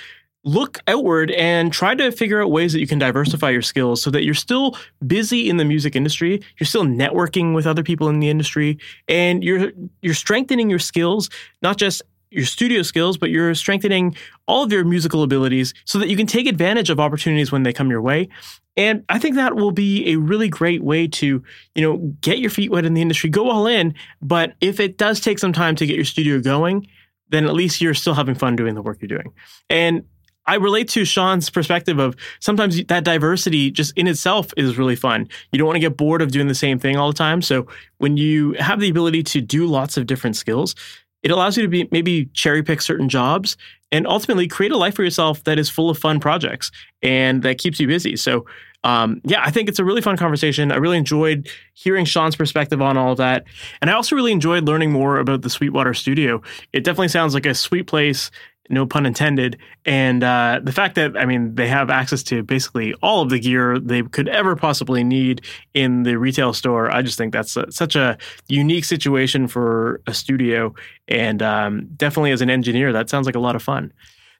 look outward and try to figure out ways that you can diversify your skills so that you're still busy in the music industry you're still networking with other people in the industry and you're you're strengthening your skills not just your studio skills but you're strengthening all of your musical abilities so that you can take advantage of opportunities when they come your way and i think that will be a really great way to you know get your feet wet in the industry go all in but if it does take some time to get your studio going then at least you're still having fun doing the work you're doing. And I relate to Shawn's perspective of sometimes that diversity just in itself is really fun. You don't want to get bored of doing the same thing all the time. So when you have the ability to do lots of different skills, it allows you to be maybe cherry pick certain jobs and ultimately create a life for yourself that is full of fun projects and that keeps you busy. So um, yeah, I think it's a really fun conversation. I really enjoyed hearing Shawn's perspective on all of that. And I also really enjoyed learning more about the Sweetwater Studio. It definitely sounds like a sweet place no pun intended. And uh, the fact that, I mean, they have access to basically all of the gear they could ever possibly need in the retail store, I just think that's a, such a unique situation for a studio. And um, definitely as an engineer, that sounds like a lot of fun.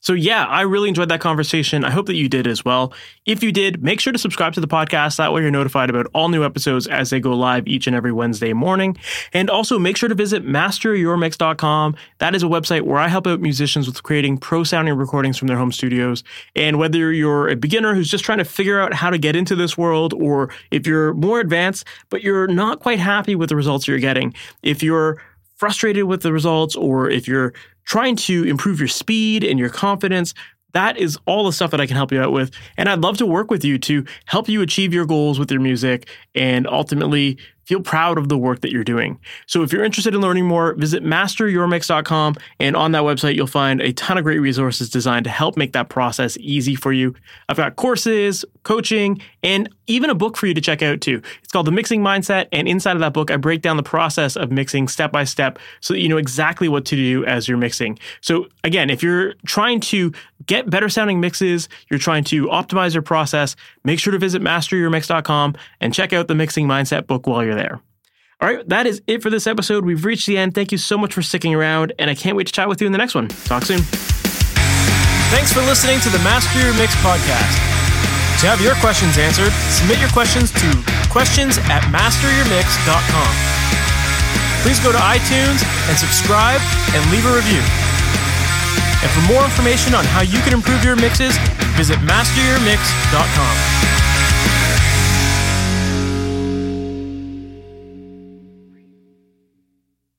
So, yeah, I really enjoyed that conversation. I hope that you did as well. If you did, make sure to subscribe to the podcast. That way, you're notified about all new episodes as they go live each and every Wednesday morning. And also, make sure to visit masteryourmix.com. That is a website where I help out musicians with creating pro sounding recordings from their home studios. And whether you're a beginner who's just trying to figure out how to get into this world, or if you're more advanced, but you're not quite happy with the results you're getting, if you're frustrated with the results, or if you're trying to improve your speed and your confidence, that is all the stuff that I can help you out with. And I'd love to work with you to help you achieve your goals with your music and ultimately feel proud of the work that you're doing. So if you're interested in learning more, visit masteryourmix.com and on that website you'll find a ton of great resources designed to help make that process easy for you. I've got courses, coaching, and even a book for you to check out too. It's called The Mixing Mindset and inside of that book I break down the process of mixing step by step so that you know exactly what to do as you're mixing. So again, if you're trying to get better sounding mixes, you're trying to optimize your process, make sure to visit masteryourmix.com and check out the Mixing Mindset book while you're there. All right, that is it for this episode. We've reached the end. Thank you so much for sticking around, and I can't wait to chat with you in the next one. Talk soon. Thanks for listening to the Master Your Mix podcast. To have your questions answered, submit your questions to questions at masteryourmix.com. Please go to iTunes and subscribe and leave a review. And for more information on how you can improve your mixes, visit masteryourmix.com.